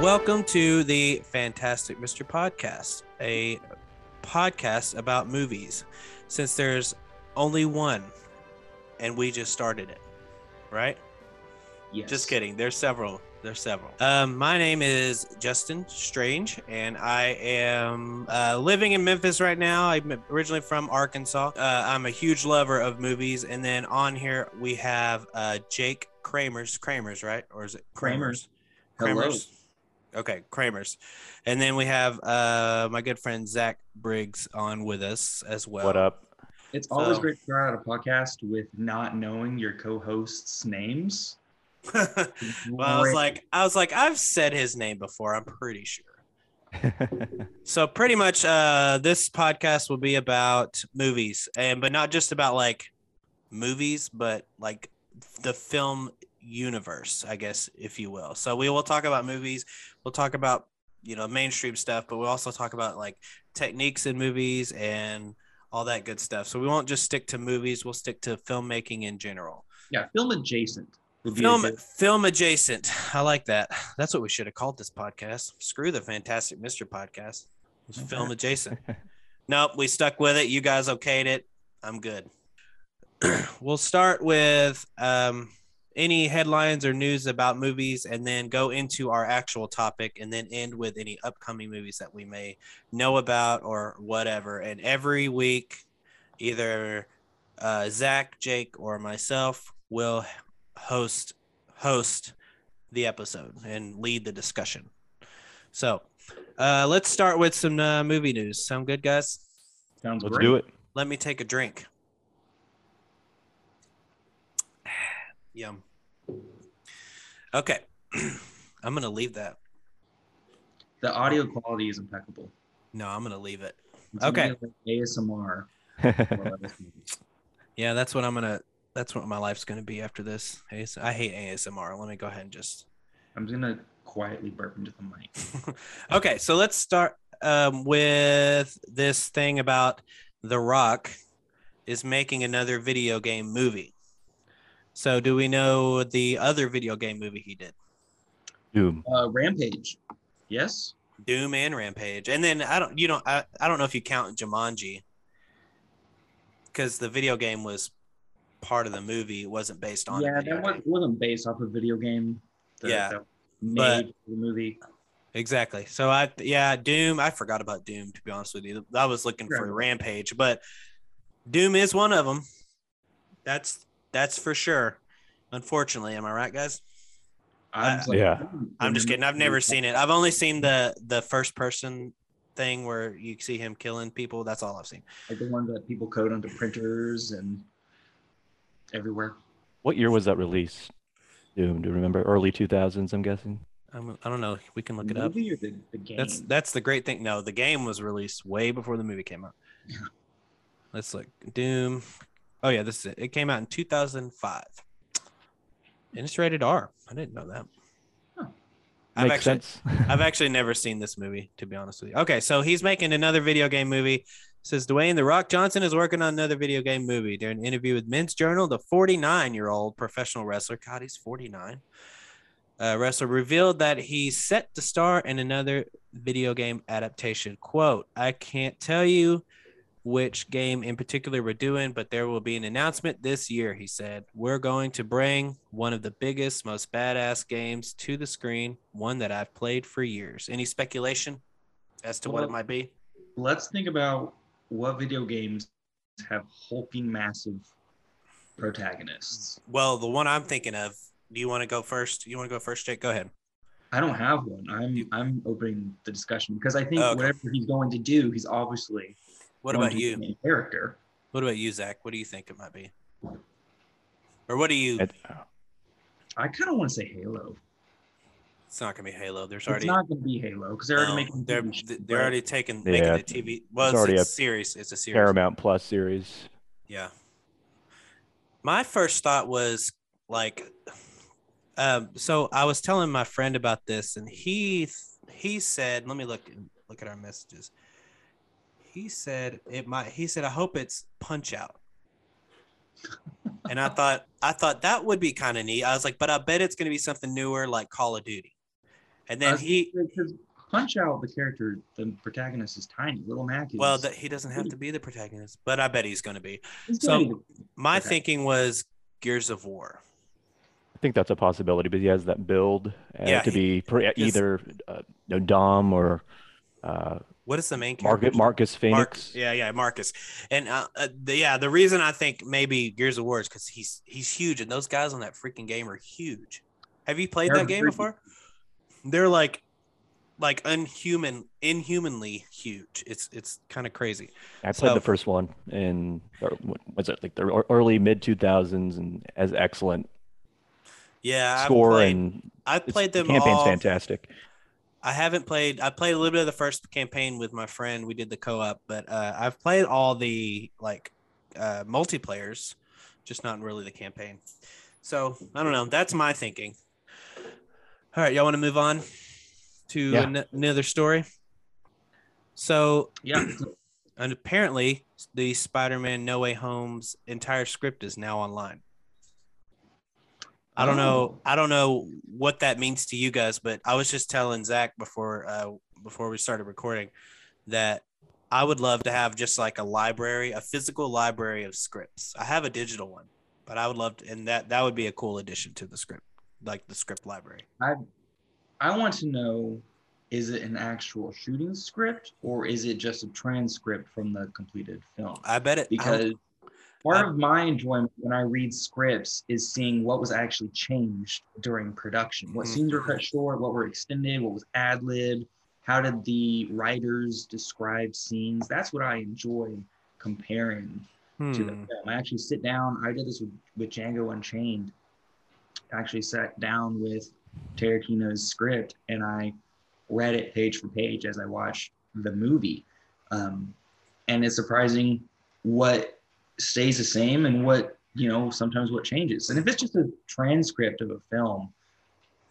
Welcome to the Fantastic Mr. Podcast, a podcast about movies. Since there's only one, and we just started it, right? Yes. Just kidding. There's several. There's several. Um, my name is Justin Strange, and I am uh, living in Memphis right now. I'm originally from Arkansas. Uh, I'm a huge lover of movies, and then on here we have uh, Jake Kramers. Kramers, right? Or is it Kramers. Kramers. Hello. Okay, Kramers. And then we have uh, my good friend Zach Briggs on with us as well. What up? It's always So- great to start out a podcast with not knowing your co-hosts' names. well, I was like, I was like, I've said his name before. I'm pretty sure. So pretty much, uh, this podcast will be about movies, and but not just about like movies, but like the film universe, I guess, if you will. So we will talk about movies. We'll talk about you know mainstream stuff, but we'll also talk about like techniques in movies and all that good stuff. So we won't just stick to movies. We'll stick to filmmaking in general. yeah, film adjacent. would be a Film good- film adjacent. I like that. That's what we should have called this podcast. Screw the Fantastic Mr. podcast. It's film adjacent. Nope, we stuck with it. You guys okayed it. I'm good. we'll start with um, any headlines or news about movies and then go into our actual topic and then end with any upcoming movies that we may know about or whatever. And every week, either uh, Zach, Jake, or myself will host host the episode and lead the discussion. So, uh, let's start with some uh, movie news. Sound good, guys? Sounds Let's great. do it. Let me take a drink. Yum. Okay. I'm going to leave that. The audio quality is impeccable. No, I'm going to leave it. It's Okay. like ASMR. for this movie. Yeah, that's what I'm going to that's what my life's going to be after this. I hate ASMR. Let me go ahead and just I'm gonna quietly burp into the mic. okay, so let's start um, with this thing about The Rock is making another video game movie. So, do we know the other video game movie he did? Doom. Uh, Rampage. Yes. Doom and Rampage, and then I don't, you know, I, I don't know if you count Jumanji because the video game was part of the movie. It wasn't based on. yeah, that was, game. wasn't based off a video game. that- Yeah, that but- the movie. Exactly. So I yeah, Doom. I forgot about Doom to be honest with you. I was looking for Rampage, but Doom is one of them. That's that's for sure. Unfortunately, am I right, guys? I'm just like, Yeah. hmm, I'm just kidding. I've never seen it. I've only seen the the first person thing where you see him killing people. That's all I've seen. like the one that people code onto printers and everywhere. What year was that released? Doom. Do you remember? Early 2000s, I'm guessing. I'm, I don't know. We can look The it up. movie or the, the game? That's that's the great thing. No, the game was released way before the movie came out. Yeah. Let's look. Doom. Oh yeah, this is it. It came out in 2005. And it's rated R. I didn't know that. Huh. I've Makes actually sense. I've actually never seen this movie, to be honest with you. Okay, so he's making another video game movie. Says Dwayne The Rock Johnson is working on another video game movie. During an interview with Men's Journal, the 49 year old professional wrestler, God, he's 49, uh, wrestler revealed that he's set to star in another video game adaptation. Quote, I can't tell you which game in particular we're doing, but there will be an announcement this year, he said. We're going to bring one of the biggest, most badass games to the screen, one that I've played for years. Any speculation as to what it might be? Let's think about what video games have hulking massive protagonists. Well, the one I'm thinking of, do you want to go first? You want to go first, Jake? Go ahead. I don't have one. I'm I'm opening the discussion because I think Okay. whatever he's going to do, he's obviously What about you? character. What about you, Zach? What do you think it might be? Or what do you? It- I kind of want to say Halo. It's not gonna be Halo. There's It's already not going to be Halo because they're already no, making. they're TV they're but already taking making the TV. Well, it's it's, already a a series. It's a series. Paramount Plus series. Yeah. My first thought was like, um, so I was telling my friend about this, and he he said, let me look look at our messages. He said it might. He said, I hope it's Punch Out. and I thought I thought that would be kind of neat. I was like, but I bet it's going to be something newer like Call of Duty. And then Uh, he, Punch Out, the character, the protagonist is tiny. Little Mac is. well, that he doesn't have to be the protagonist, but I bet he's going to be. he's so- be My Okay. thinking was Gears of War. I think that's a possibility, but he has that build uh, Yeah, to he- be pre- either uh, you know, Dom or uh, What is the main character? Marcus Phoenix. Marcus. Yeah, yeah, Marcus. And uh, uh, the, yeah, the reason I think maybe Gears of War is because he's he's huge, and those guys on that freaking game are huge. Have you played They're that game freaking- before? They're like like unhuman, inhumanly huge. It's it's kind of crazy. I played So- the first one in or what was it like the early mid 2000s and as excellent Yeah, I score played, and I it's- played the them campaign's all. fantastic. I haven't played. I played a little bit of the first campaign with my friend. We did the co-op, but uh, I've played all the like uh, multiplayers, just not really the campaign. So I don't know. That's my thinking. All right, y'all want to move on to Yeah. an- another story? So, yeah. and apparently, the Spider-Man No Way Home's entire script is now online. I don't know. I don't know what that means to you guys, but I was just telling Zach before uh, before we started recording that I would love to have just like a library, a physical library of scripts. I have a digital one, but I would love to, and that that would be a cool addition to the script, like the script library. I I want to know is it an actual shooting script or is it just a transcript from the completed film? I bet it Because part of my enjoyment when I read scripts is seeing what was actually changed during production. What Mhm. scenes were cut short, what were extended, what was ad lib, how did the writers describe scenes? That's what I enjoy comparing to the Hmm. film. I actually sit down. I did this with, with Django Unchained. I actually sat down with Tarantino's script and I read it page for page as I watched the movie. Um, and it's surprising what stays the same and what, you know, sometimes what changes. And if it's just a transcript of a film,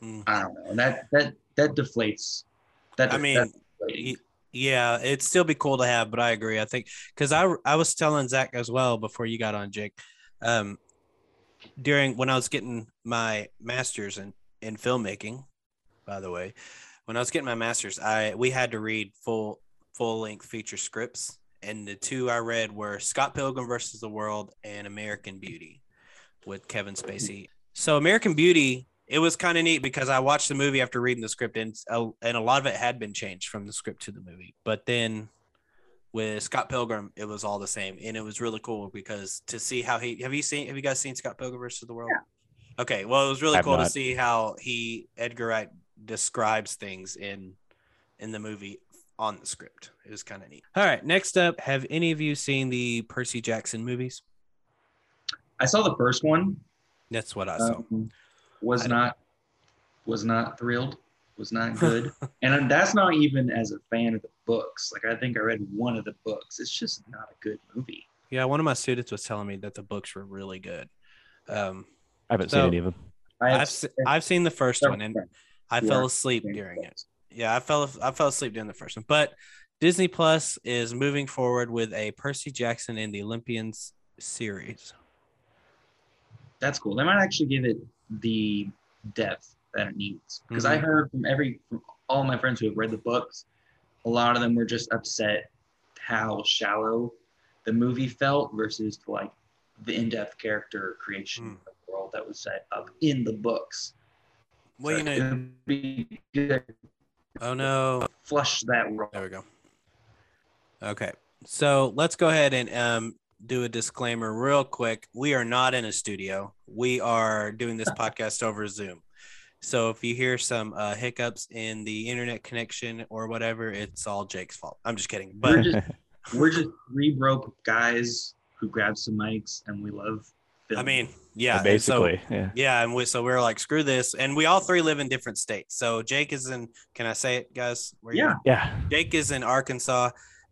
Hmm. I don't know. That that that deflates. That I mean, that's deflating. y- yeah, it'd still be cool to have, but I agree. I think because I I was telling Zach as well before you got on, Jake. Um, during when I was getting my master's in in filmmaking, by the way, when I was getting my master's, I we had to read full full length feature scripts, and the two I read were Scott Pilgrim versus the World and American Beauty with Kevin mhm. Spacey. So American Beauty, it was kind of neat because I watched the movie after reading the script, and a, and a lot of it had been changed from the script to the movie. But then with Scott Pilgrim, it was all the same, and it was really cool because to see how he have you seen have you guys seen Scott Pilgrim versus the World? Okay, well, it was really I've cool to see how he Edgar Wright describes things in in the movie on the script. It was kind of neat. All right, next up, have any of you seen the Percy Jackson movies? I saw the first one. That's what I saw. um, was I don't- not was not thrilled was not good and that's not even as a fan of the books like i think i read one of the books it's just not a good movie Yeah, one of my students was telling me that the books were really good. Um, I haven't So- seen any of them. I have I've se- I've seen the first one and I Yeah. fell asleep during it. Yeah, I fell I fell asleep during the first one. But Disney Plus is moving forward with a Percy Jackson and the Olympians series. that's cool they might actually give it the depth that it needs because i Mhm. heard from every from all my friends who have read the books a lot of them were just upset how shallow the movie felt versus like the in-depth character creation Mm. of the world that was set up in the books Well, you So know, it'd be good to oh no, flush that there we go. Okay, so let's go ahead and um, do a disclaimer real quick. We are not in a studio. We are doing this podcast over Zoom. So if you hear some uh, hiccups in the internet connection or whatever, it's all Jake's fault. I'm just kidding. We're But just we're just three broke guys who grab some mics and we love. Film. I mean, yeah, and so- basically, yeah. Yeah, and we so we are like, screw this, and we all three live in different states. So Jake is in. Can I say it, guys? Where you- yeah, Yeah. Jake is in Arkansas,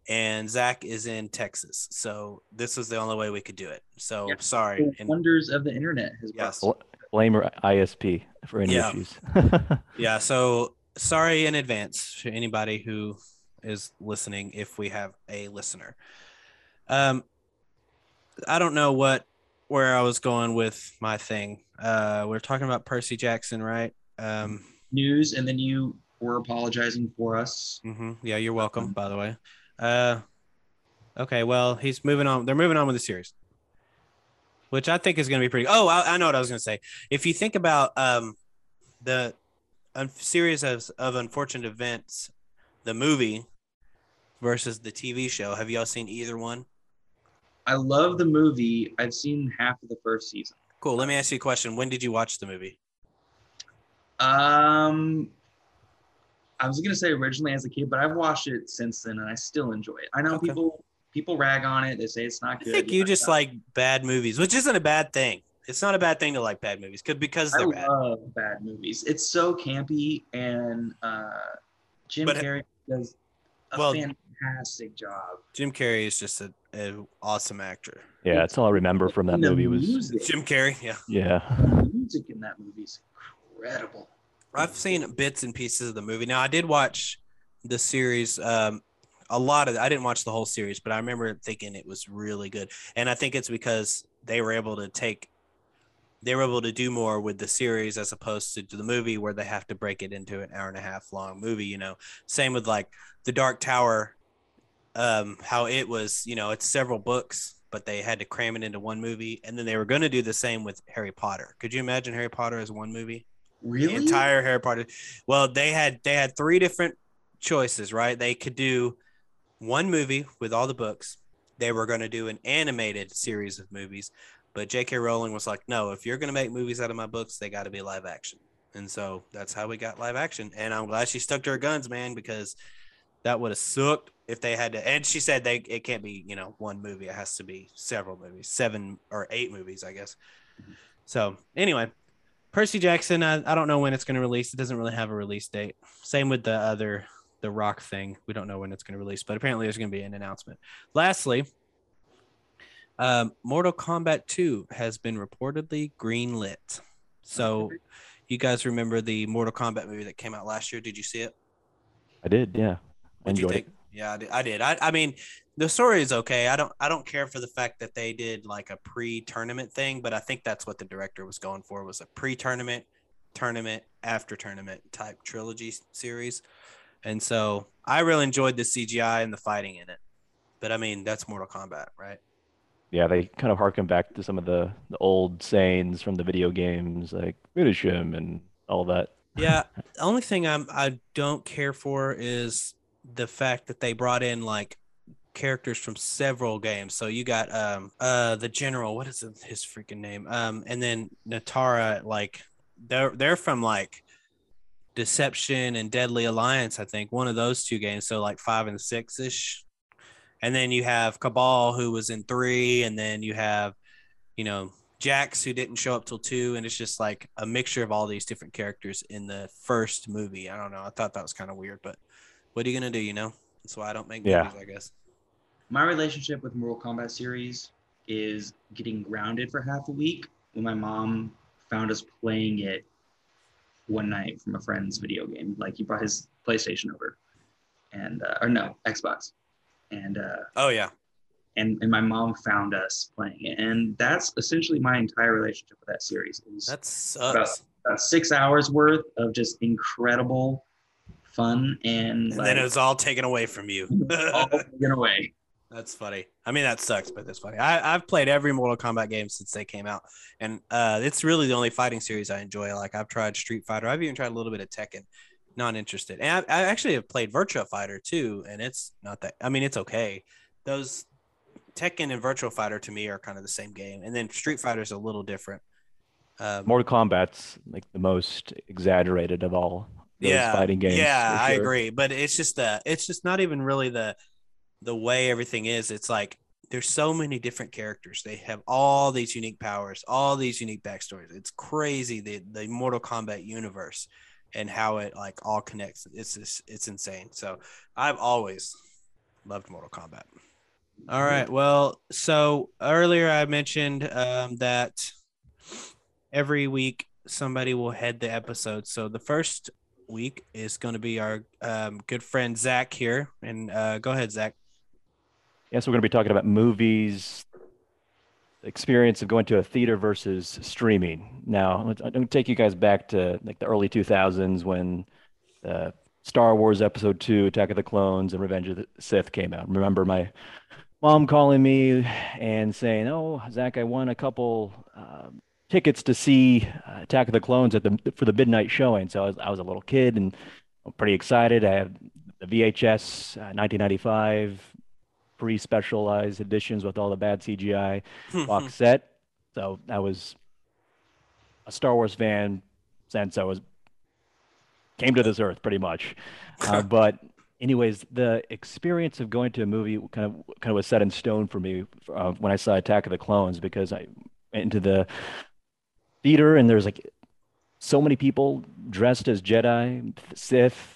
and Zach is in Texas. So this was the only way we could do it. So Yeah. sorry. the And wonders of the internet has brought Yes. Bl- Blame or ISP for any Yeah. issues. yeah, so sorry in advance to anybody who is listening if we have a listener. Um, I don't know what where I was going with my thing. Uh, we're talking about Percy Jackson, right? Um, news, and then you were apologizing for us. hmm Yeah, you're welcome. By the way. Uh, okay. Well, he's moving on. They're moving on with the series, which I think is going to be pretty. Oh, I, I know what I was going to say. If you think about um, the un- series of of unfortunate events, the movie versus the TV show, have y'all seen either one? I love the movie. I've seen half of the first season. Cool. Let me ask you a question. When did you watch the movie? Um, I was gonna say originally as a kid, but I've watched it since then, and I still enjoy it. I know Okay. people people rag on it. They say it's not I good. think you just I- like bad movies, which isn't a bad thing. It's not a bad thing to like bad movies, cause because they're bad. love bad movies. It's so campy, and uh, Jim But- Carrey does a Well- fantastic job. Jim Carrey is just a, a awesome actor. Yeah, that's all I remember from that And movie was music, Jim Carrey, yeah. yeah. the music in that movie is incredible. I've seen bits and pieces of the movie. Now I did watch the series. Um, a lot of I didn't watch the whole series, but I remember thinking it was really good. And I think it's because they were able to take, they were able to do more with the series as opposed to the movie, where they have to break it into an hour and a half long movie. You know, same with like the Dark Tower, um, how it was. You know, it's several books, but they had to cram it into one movie, and then they were going to do the same with Harry Potter. Could you imagine Harry Potter as one movie? Really? the entire Harry Potter. Well, they had they had three different choices, right? They could do one movie with all the books. They were going to do an animated series of movies, but J.K. Rowling was like, "No, if you're going to make movies out of my books, they got to be live action." And so that's how we got live action. And I'm glad she stuck to her guns, man, because that would have sucked if they had to. And she said they it can't be you know one movie; it has to be several movies, seven or eight movies, I guess. So anyway, Percy Jackson, I, I don't know when it's going to release. It doesn't really have a release date. Same with the other, the Rock thing. We don't know when it's going to release, but apparently there's going to be an announcement. Lastly, um, Mortal Kombat 2 has been reportedly greenlit. So, you guys remember the Mortal Kombat movie that came out last year? Did you see it? I did, yeah. I What'd you enjoyed think? Yeah, I did. I did. I, I mean, the story is okay. I don't. I don't care for the fact that they did like a pre-tournament thing, but I think that's what the director was going for was a pre-tournament, tournament, after tournament type trilogy series. And so I really enjoyed the CGI and the fighting in it. But I mean, that's Mortal Kombat, right? Yeah, they kind of harken back to some of the, the old sayings from the video games, like finish him and all that. Yeah. the only thing I'm I don't care for is the fact that they brought in like characters from several games. So you got um uh the general, what is his freaking name? Um and then Nitara, like they're they're from like Deception and Deadly Alliance, I think, one of those two games. So like five and six ish. And then you have Kabal who was in three, and then you have, you know, Jax who didn't show up till two, and it's just like a mixture of all these different characters in the first movie. I don't know. I thought that was kind of weird, but what are you gonna do? You know, that's why I don't make Yeah. movies. I guess. My relationship with Mortal Kombat series is getting grounded for half a week when my mom found us playing it one night from a friend's video game. Like he brought his PlayStation over, and uh, or no Xbox, and uh, Oh yeah, and and my mom found us playing it, and that's essentially my entire relationship with that series. It was that sucks. about six hours worth of just incredible fun and, And like, then it was all taken away from you. all taken away. That's funny. I mean, that sucks, but that's funny. I, I've played every Mortal Kombat game since they came out, and uh, it's really the only fighting series I enjoy. Like I've tried Street Fighter. I've even tried a little bit of Tekken. Not interested. And I, I actually have played Virtua Fighter too, and it's not that. I mean, it's okay. Those Tekken and Virtua Fighter to me are kind of the same game, and then Street Fighter is a little different. Um, Mortal Kombat's like the most exaggerated of all those yeah, fighting games. Yeah, for I agree. But it's just the it's just not even really the the way everything is. It's like there's so many different characters. They have all these unique powers, all these unique backstories. It's crazy the the Mortal Kombat universe and how it like all connects. It's just it's insane. So I've always loved Mortal Kombat. All right. Well, so earlier I mentioned um, that every week somebody will head the episode. So the first week is going to be our um, good friend Zach here, and uh, go ahead, Zach. Yeah, so we're going to be talking about movies, experience of going to a theater versus streaming. Now, I'm going to take you guys back to like the early 2000s when the Star Wars Episode Two, Attack of the Clones, and Revenge of the Sith came out. Remember my mom calling me and saying, "Oh, Zach, I won a couple uh, tickets to see uh, Attack of the Clones at the for the midnight showing." So I was I was a little kid and I'm pretty excited. I have the VHS uh, 1995 pre-specialized editions with all the bad CGI box set. So I was a Star Wars fan since I was came to this earth, pretty much. Uh, but anyways, the experience of going to a movie kind of kind of was set in stone for me uh, when I saw Attack of the Clones because I went into the theater and there's like so many people dressed as Jedi, Sith,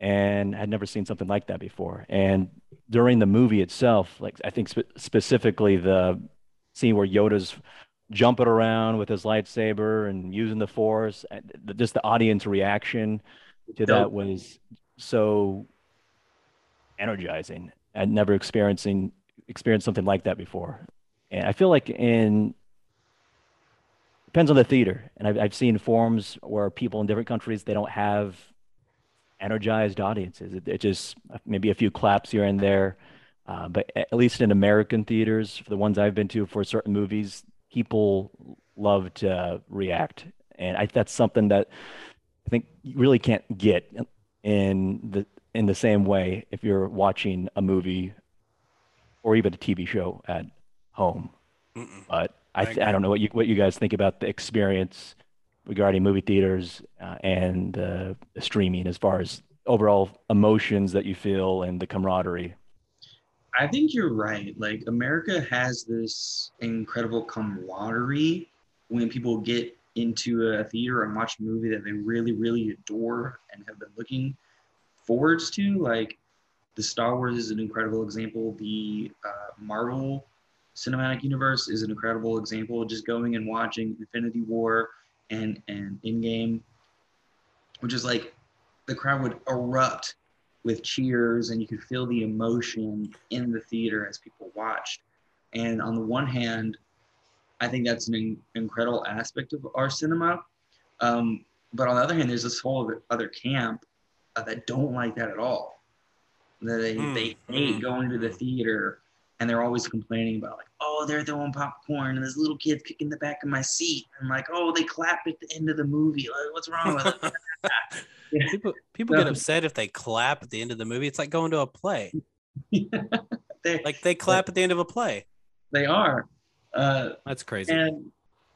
and I'd never seen something like that before. And during the movie itself, like I think spe- specifically the scene where Yoda's jumping around with his lightsaber and using the Force, just the audience reaction to that was so energizing. I'd never experiencing experienced something like that before, and I feel like in depends on the theater. And I've I've seen forums where people in different countries they don't have energized audiences. It, it just maybe a few claps here and there. Uh, but at least in American theaters, for the ones I've been to for certain movies, people love to react, and I, that's something that I think you really can't get in the in the same way if you're watching a movie or even a TV show at home. Mm-mm. But I, I, I, don't know what you what you guys think about the experience regarding movie theaters uh, and uh, streaming as far as overall emotions that you feel and the camaraderie. I think you're right. Like America has this incredible camaraderie when people get into a theater and watch a movie that they really, really adore and have been looking forwards to. Like the Star Wars is an incredible example. The uh, Marvel cinematic universe is an incredible example. Just going and watching Infinity War and and Endgame, which is like the crowd would erupt with cheers and you could feel the emotion in the theater as people watched. And on the one hand, I think that's an in- incredible aspect of our cinema. Um, but on the other hand, there's this whole other camp uh, that don't like that at all. That they, mm. they hate mm. going to the theater and they're always complaining about like, oh, they're throwing popcorn and this little kid's kicking the back of my seat. And like, oh, they clap at the end of the movie. Like, what's wrong with it? people people so, get upset if they clap at the end of the movie. It's like going to a play. like they clap at the end of a play. They are. Uh, That's crazy. And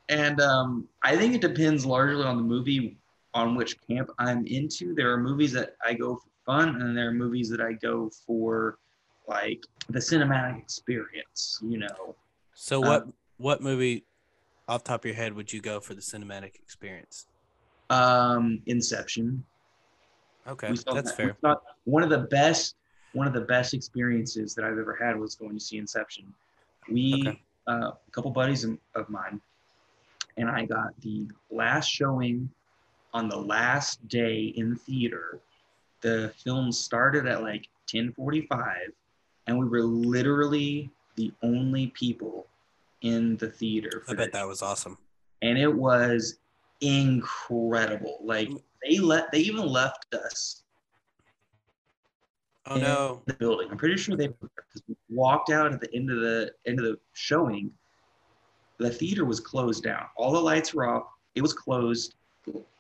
and um, I think it depends largely on the movie on which camp I'm into. There are movies that I go for fun, and there are movies that I go for like the cinematic experience, you know. So what um, what movie off top of your head would you go for the cinematic experience? Um Inception. Okay, that's that. fair. One of the best one of the best experiences that I've ever had was going to see Inception. We okay. uh, a couple buddies of mine and I got the last showing on the last day in theater. The film started at like 10:45 and we were literally the only people in the theater. I bet that was awesome. And it was incredible. Like they let they even left us. Oh no! The building. I'm pretty sure they walked out at the end of the end of the showing. The theater was closed down. All the lights were off. It was closed.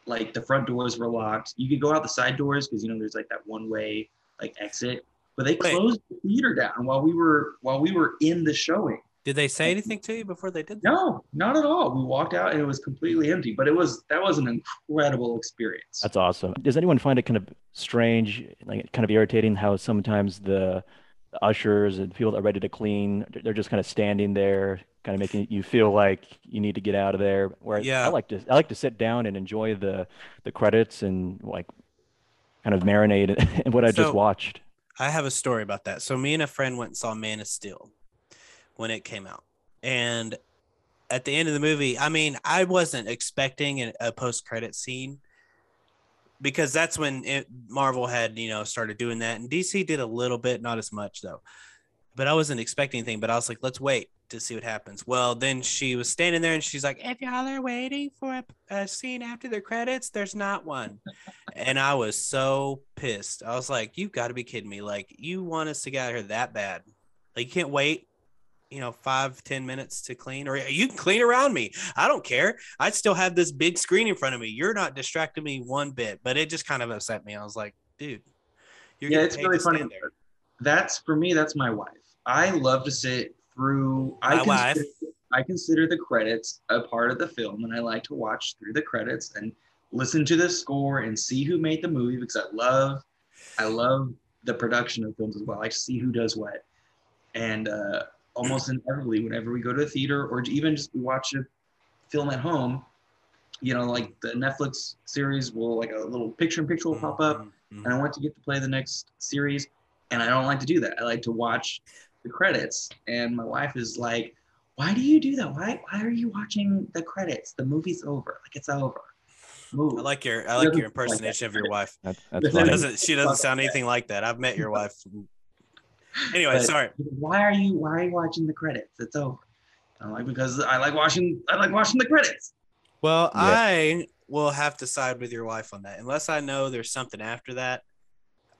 Like the front doors were locked. You could go out the side doors because you know there's like that one way like exit but they closed the theater down while we were while we were in the showing. Did they say anything to you before they did? That? No, not at all. We walked out and it was completely empty. But it was that was an incredible experience. That's awesome. Does anyone find it kind of strange, like kind of irritating, how sometimes the, the ushers and people that are ready to clean, they're just kind of standing there, kind of making you feel like you need to get out of there. Where yeah. I like to I like to sit down and enjoy the the credits and like kind of marinate in what I so, just watched. I have a story about that. So me and a friend went and saw Man of Steel when it came out, and at the end of the movie, I mean, I wasn't expecting a post-credit scene because that's when it, Marvel had you know started doing that, and DC did a little bit, not as much though. But I wasn't expecting anything. But I was like, let's wait. To see what happens. Well, then she was standing there and she's like, if y'all are waiting for a, a scene after the credits, there's not one. and I was so pissed. I was like, you've got to be kidding me. Like, you want us to get out here that bad? Like, you can't wait you know five ten minutes to clean or you can clean around me i don't care i still have this big screen in front of me you're not distracting me one bit but it just kind of upset me i was like dude yeah it's really funny that's for me that's my wife i love to sit through my I wife. Consider, i consider the credits a part of the film and i like to watch through the credits and listen to the score and see who made the movie because i love i love the production of films as well. I like see who does what. And uh almost inevitably whenever we go to a theater or even just watch a film at home you know like the netflix series will like a little picture in picture will pop up Mhm. and i want to get to play the next series and i don't like to do that. I like to watch the credits and my wife is like why do you do that why why are you watching the credits the movie's over like it's over Move. I like your I like your impersonation of your wife. That's, that's She She doesn't she doesn't sound anything like that. I've met your wife. Anyway, But- sorry. why are you why are you watching the credits it's over i'm like because i like watching i like watching the credits Well, Yeah. I will have to side with your wife on that. Unless I know there's something after that,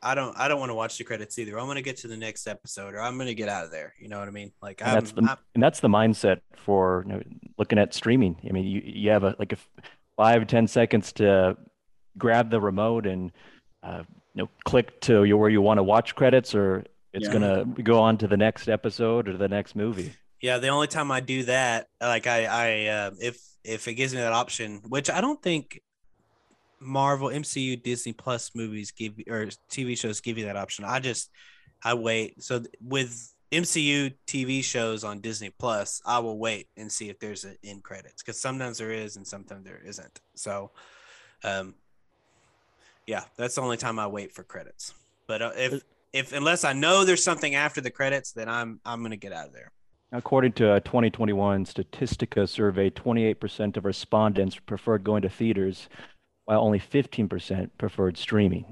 I don't. I don't want to watch the credits either. I'm going to get to the next episode, or I'm going to get out of there. You know what I mean? Like And I'm, that's the I'm- and that's the mindset for you know, looking at streaming. I mean, you you have a like a five ten seconds to grab the remote and uh, you know click to your, where you want to watch credits, or it's Yeah. gonna go on to the next episode or the next movie. yeah. The only time I do that, like I, I, uh, if if it gives me that option, which I don't think Marvel, MCU, Disney Plus movies give or TV shows give you that option. I just I wait. So with MCU TV shows on Disney Plus, I will wait and see if there's an end credits because sometimes there is and sometimes there isn't. So, um, yeah, that's the only time I wait for credits. But uh, if if unless I know there's something after the credits, then I'm I'm gonna get out of there. According to a 2021 Statistica survey, 28% of respondents preferred going to theaters, while only 15% preferred streaming.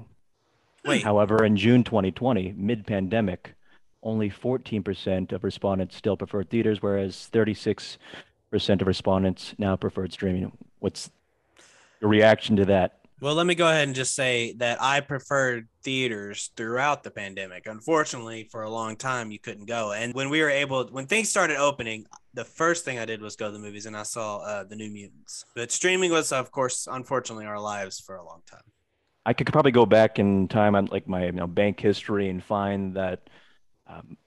Wait, However, in June 2020, mid-pandemic, only 14% of respondents still preferred theaters, whereas 36% of respondents now preferred streaming. What's your reaction to that? Well, let me go ahead and just say that I preferred theaters throughout the pandemic. Unfortunately, for a long time, you couldn't go. And when we were able, when things started opening, the first thing I did was go to the movies and I saw uh, the New Mutants. But streaming was, of course, unfortunately, our lives for a long time. I could probably go back in time on like my you know, bank history and find that um,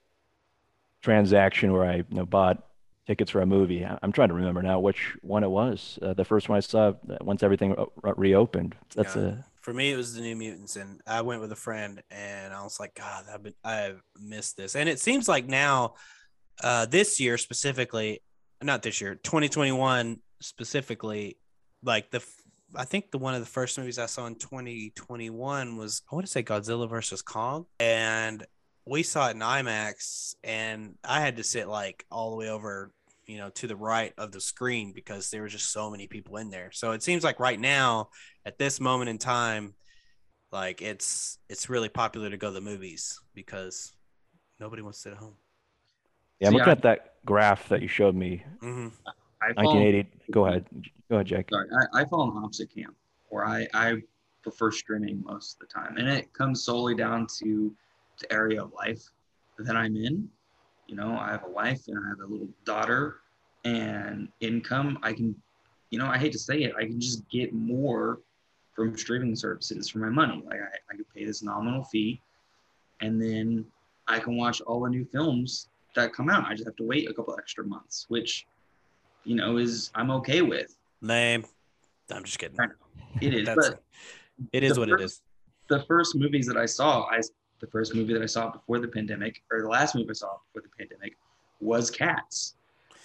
transaction where I you know, bought tickets for a movie. I'm trying to remember now which one it was. Uh, the first one I saw uh, once everything re- reopened. That's Yeah. a For me, it was the New Mutants, and I went with a friend, and I was like, God, I've been, I've missed this. And it seems like now, uh, this year specifically, not this year, 2021 specifically, like the, I think the one of the first movies I saw in 2021 was I want to say Godzilla versus Kong, and we saw it in IMAX, and I had to sit like all the way over you know to the right of the screen because there were just so many people in there so it seems like right now at this moment in time like it's it's really popular to go to the movies because nobody wants to sit at home yeah. I'm See, looking I- at that graph that you showed me. hmm I fall, 1980. Go ahead. Go ahead, Jake. sorry, I, I fall in the opposite camp where I, I prefer streaming most of the time. And it comes solely down to the area of life that I'm in. You know, I have a wife and I have a little daughter and income. I can, you know, I hate to say it, I can just get more from streaming services for my money. Like I, I could pay this nominal fee and then I can watch all the new films that come out. I just have to wait a couple extra months, which, you know, is I'm okay with. lame i'm just kidding It is, but it is what it first- is the first movies that I saw, I the first movie that I saw before the pandemic, or the last movie I saw before the pandemic, was Cats.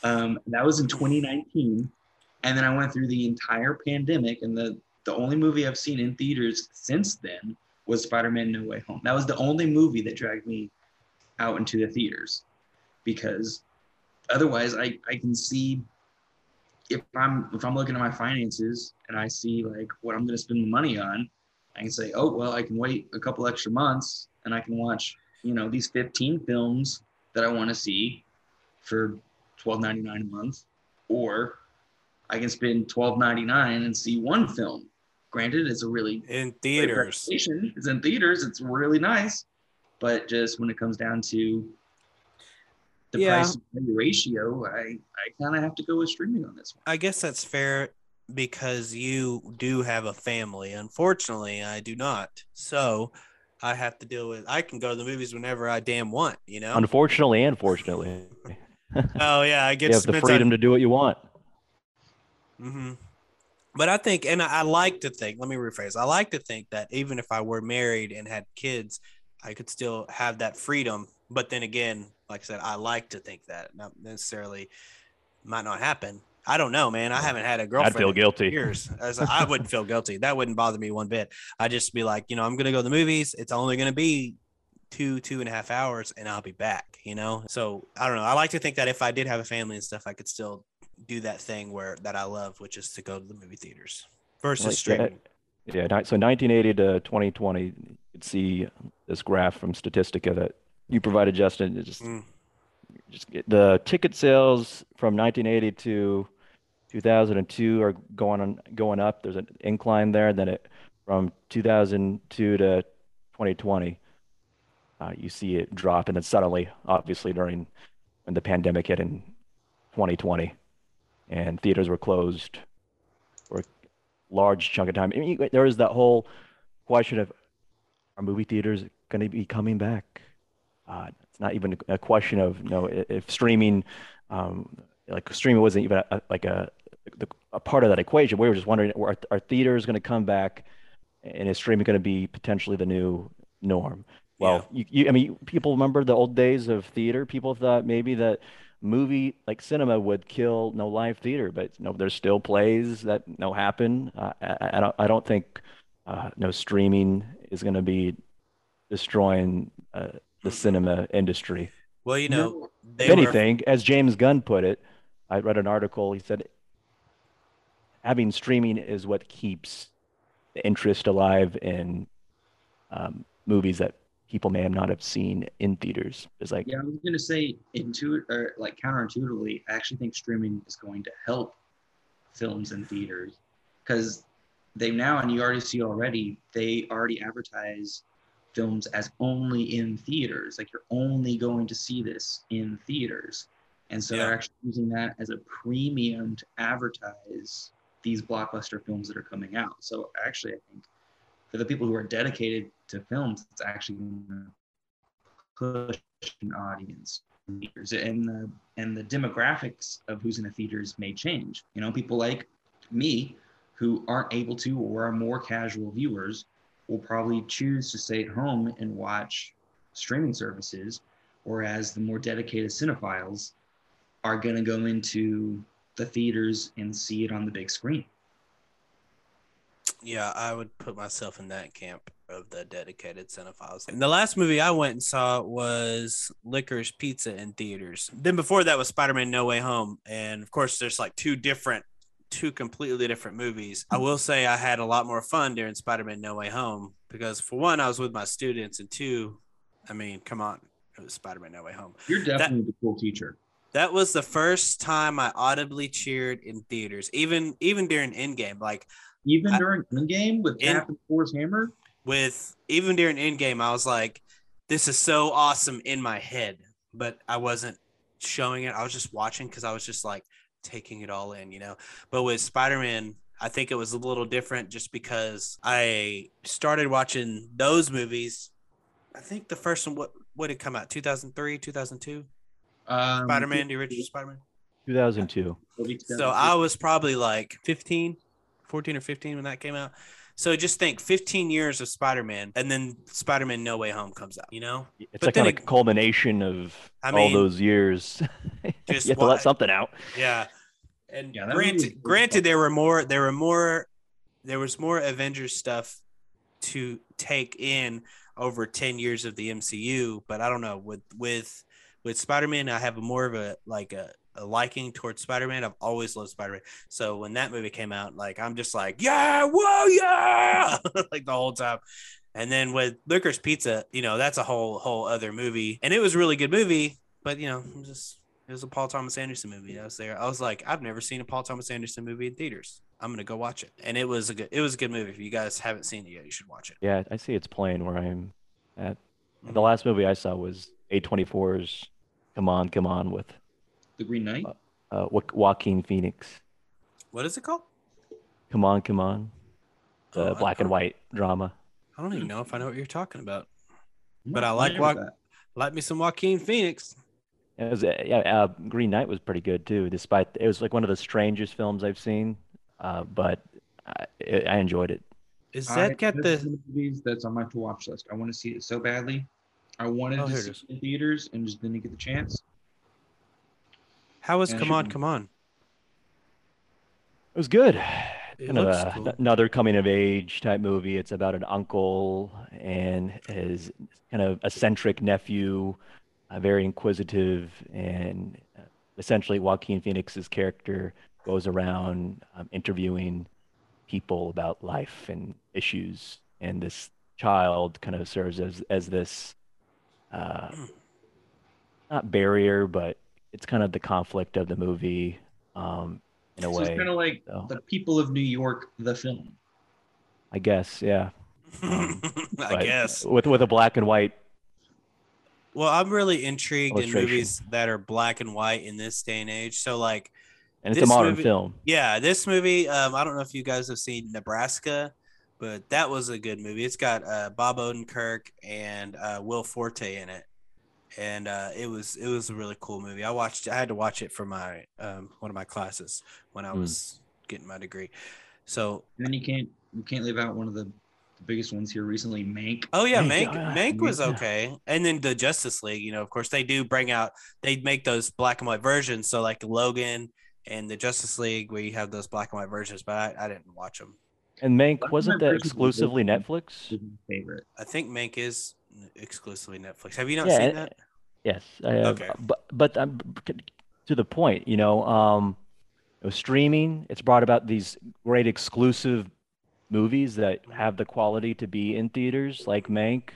Um, that was in 2019, and then I went through the entire pandemic, and the the only movie I've seen in theaters since then was Spider-Man: No Way Home. That was the only movie that dragged me out into the theaters, because otherwise, I I can see if I'm if I'm looking at my finances and I see like what I'm going to spend the money on, I can say, oh well, I can wait a couple extra months and I can watch you know these 15 films that I want to see for twelve ninety nine a month, or I can spend twelve ninety nine and see one film. Granted, it's a really in theaters. It's in theaters. It's really nice, but just when it comes down to the Yeah. price ratio, I I kind of have to go with streaming on this one. I guess that's fair because you do have a family. Unfortunately, I do not. So I have to deal with. I can go to the movies whenever I damn want. You know. Unfortunately and fortunately, oh yeah, I you get have the freedom to do what you want. Mm-hmm. But I think, and I like to think. Let me rephrase. I like to think that even if I were married and had kids, I could still have that freedom. But then again, like I said, I like to think that not necessarily might not happen. I don't know, man. I haven't had a girlfriend. I'd feel in guilty. Years. As I wouldn't feel guilty. That wouldn't bother me one bit. I'd just be like, you know, I'm gonna go to the movies. It's only gonna be two, two and a half hours, and I'll be back. You know. So I don't know. I like to think that if I did have a family and stuff, I could still do that thing where that I love, which is to go to the movie theaters versus Like, yeah, streaming. Yeah, ni- so 1980 to 2020, you could see this graph from Statistica that you provided, Justin. It just, Mm. just the ticket sales from 1980 to 2002 are going on going up. There's an incline there. Then it from 2002 to 2020, uh, you see it drop, and then suddenly, obviously, during when the pandemic hit in 2020, and theaters were closed for a large chunk of time. I mean, there was that whole question of are movie theaters going to be coming back? Uh, it's not even a question of you know if streaming, um, like streaming wasn't even a, like a the, a part of that equation. We were just wondering are, are theaters going to come back, and is streaming going to be potentially the new norm? Well, you, you, I mean, people remember the old days of theater. People thought maybe that movie like cinema would kill no live theater, but no, there's still plays that no happen. Uh, I, I don't I don't think uh, no streaming is going to be destroying uh, the cinema industry. Well, you know, No, they If were- anything, as James Gunn put it, I read an article. He said having streaming is what keeps the interest alive in um, movies that people may have not have seen in theaters. It's like Yeah, I was gonna say intuit or like counterintuitively, I actually think streaming is going to help films and theaters because they now and you already see already they already advertise films as only in theaters. Like you're only going to see this in theaters, and so Yeah. they're actually using that as a premium to advertise these blockbuster films that are coming out. So actually, I think for the people who are dedicated to films, it's actually push an audience and the and the demographics of who's in the theaters may change you know people like me who aren't able to or are more casual viewers will probably choose to stay at home and watch streaming services whereas the more dedicated cinephiles are going to go into the theaters and see it on the big screen Yeah, I would put myself in that camp of the dedicated cinephiles. And the last movie I went and saw was Licorice Pizza in theaters. Then before that was Spider-Man No Way Home, and of course there's like two different two completely different movies. I will say I had a lot more fun during Spider-Man No Way Home because for one I was with my students and two, I mean, come on, it was Spider-Man No Way Home. you're definitely the cool teacher That was the first time I audibly cheered in theaters, even even during Endgame. Like even I- during Endgame with In- Captain Force Hammer with even during Endgame, I was like, "This is so awesome" in my head, but I wasn't showing it. I was just watching because I was just like taking it all in, you know. But with Spider Man, I think it was a little different just because I started watching those movies. I think the first one what would it come out 2003, 2002? Um, Spider Man, the original Spider Man. 2002. So I was probably like 15, 14 or 15 when that came out. So just think 15 years of Spider-Man and then Spider-Man No Way Home comes out, you know? It's But like then kind of it- a culmination of I all those years. just you have to wa- let something out. Yeah. And Yeah, that movie was granted, good. granted there were more there were more there was more Avengers stuff to take in over 10 years of the MCU, but I don't know with with with Spider-Man I have a more of a like a, a liking towards Spider-Man. I've always loved Spider-Man. So when that movie came out, like I'm just like, yeah, whoa, yeah, like the whole time. And then with Licorice Pizza, you know, that's a whole whole other movie, and it was a really good movie. But you know, I'm just It was a Paul Thomas Anderson movie. I was there. I was like, I've never seen a Paul Thomas Anderson movie in theaters. I'm gonna go watch it, and it was a good. It was a good movie. If you guys haven't seen it yet, you should watch it. Yeah, I see it's playing where I'm at. Mhm. The last movie I saw was A24's Come On, Come On with The Green Knight. uh, Jo- Joaquin Phoenix. What is it called? Come On, Come On, Oh, the I black and don't- white drama. I don't even know if I know what you're talking about. I'm but not I like familiar with Wa- that. Like me some Joaquin Phoenix. It was uh, yeah, uh, Green Knight was pretty good too. Despite it was like one of the strangest films I've seen, uh, but I, I enjoyed it. Is I- that got that's the? one of the movies that's on my to watch list. I want to see it so badly. I wanted Oh, to see it in theaters and just didn't get the chance. How was Yeah, Come. On, Come On? It was good. It kind of looks a, cool. another coming of age type movie. It's about an uncle and his kind of eccentric nephew, uh, very inquisitive, and uh, essentially Joaquin Phoenix's character goes around um, interviewing people about life and issues, and this child kind of serves as as this uh, not barrier, but it's kind of the conflict of the movie um, in a So way. it's kind of like so. the People of New York, the film. I guess, yeah. Um, I guess. with with a black and white. Well, I'm really intrigued in movies that are black and white in this day and age. So, like, And it's a modern movie- film. yeah, this movie. Um, I don't know if you guys have seen Nebraska, but that was a good movie. It's got uh, Bob Odenkirk and uh, Will Forte in it, and uh, it was it was a really cool movie. I watched. I had to watch it for my um, one of my classes when I Hmm. was getting my degree. So, then you can't you can't leave out one of the, the biggest ones here recently, Mank. oh yeah, Mank, Mank, Mank was okay, and then the Justice League. You know, of course, they do bring out. They make those black and white versions. So like Logan and the Justice League, where you have those black and white versions, but I, I didn't watch them. And Mank wasn't that exclusively. Netflix? favorite. I think Mank is exclusively Netflix. Have you not Yeah, seen that? Yes. I have, Okay. But but um, to the point, you know, um, you know, streaming it's brought about these great exclusive movies that have the quality to be in theaters, like Mank.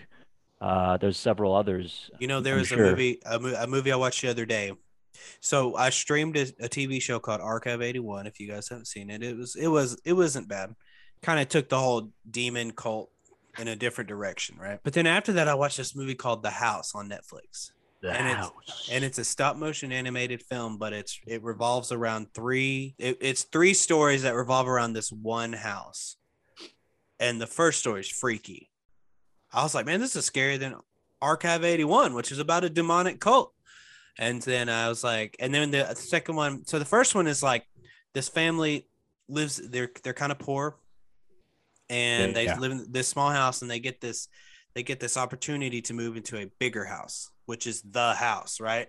Uh, there's several others. You know, there I'm was sure. a movie, a, mo- a movie I watched the other day. So I streamed a, a TV show called Archive 81. If you guys haven't seen it, it was it was it wasn't bad. Kind of took the whole demon cult in a different direction, right? But then after that, I watched this movie called The House on Netflix. The and it's- House. and it's a stop motion animated film but it's it revolves around three it, it's three stories that revolve around this one house and the first story is freaky i was like man this is scarier than archive 81 which is about a demonic cult and then i was like and then the second one so the first one is like this family lives they're they're kind of poor and they Yeah. live in this small house and they get this they get this opportunity to move into a bigger house which is the house right?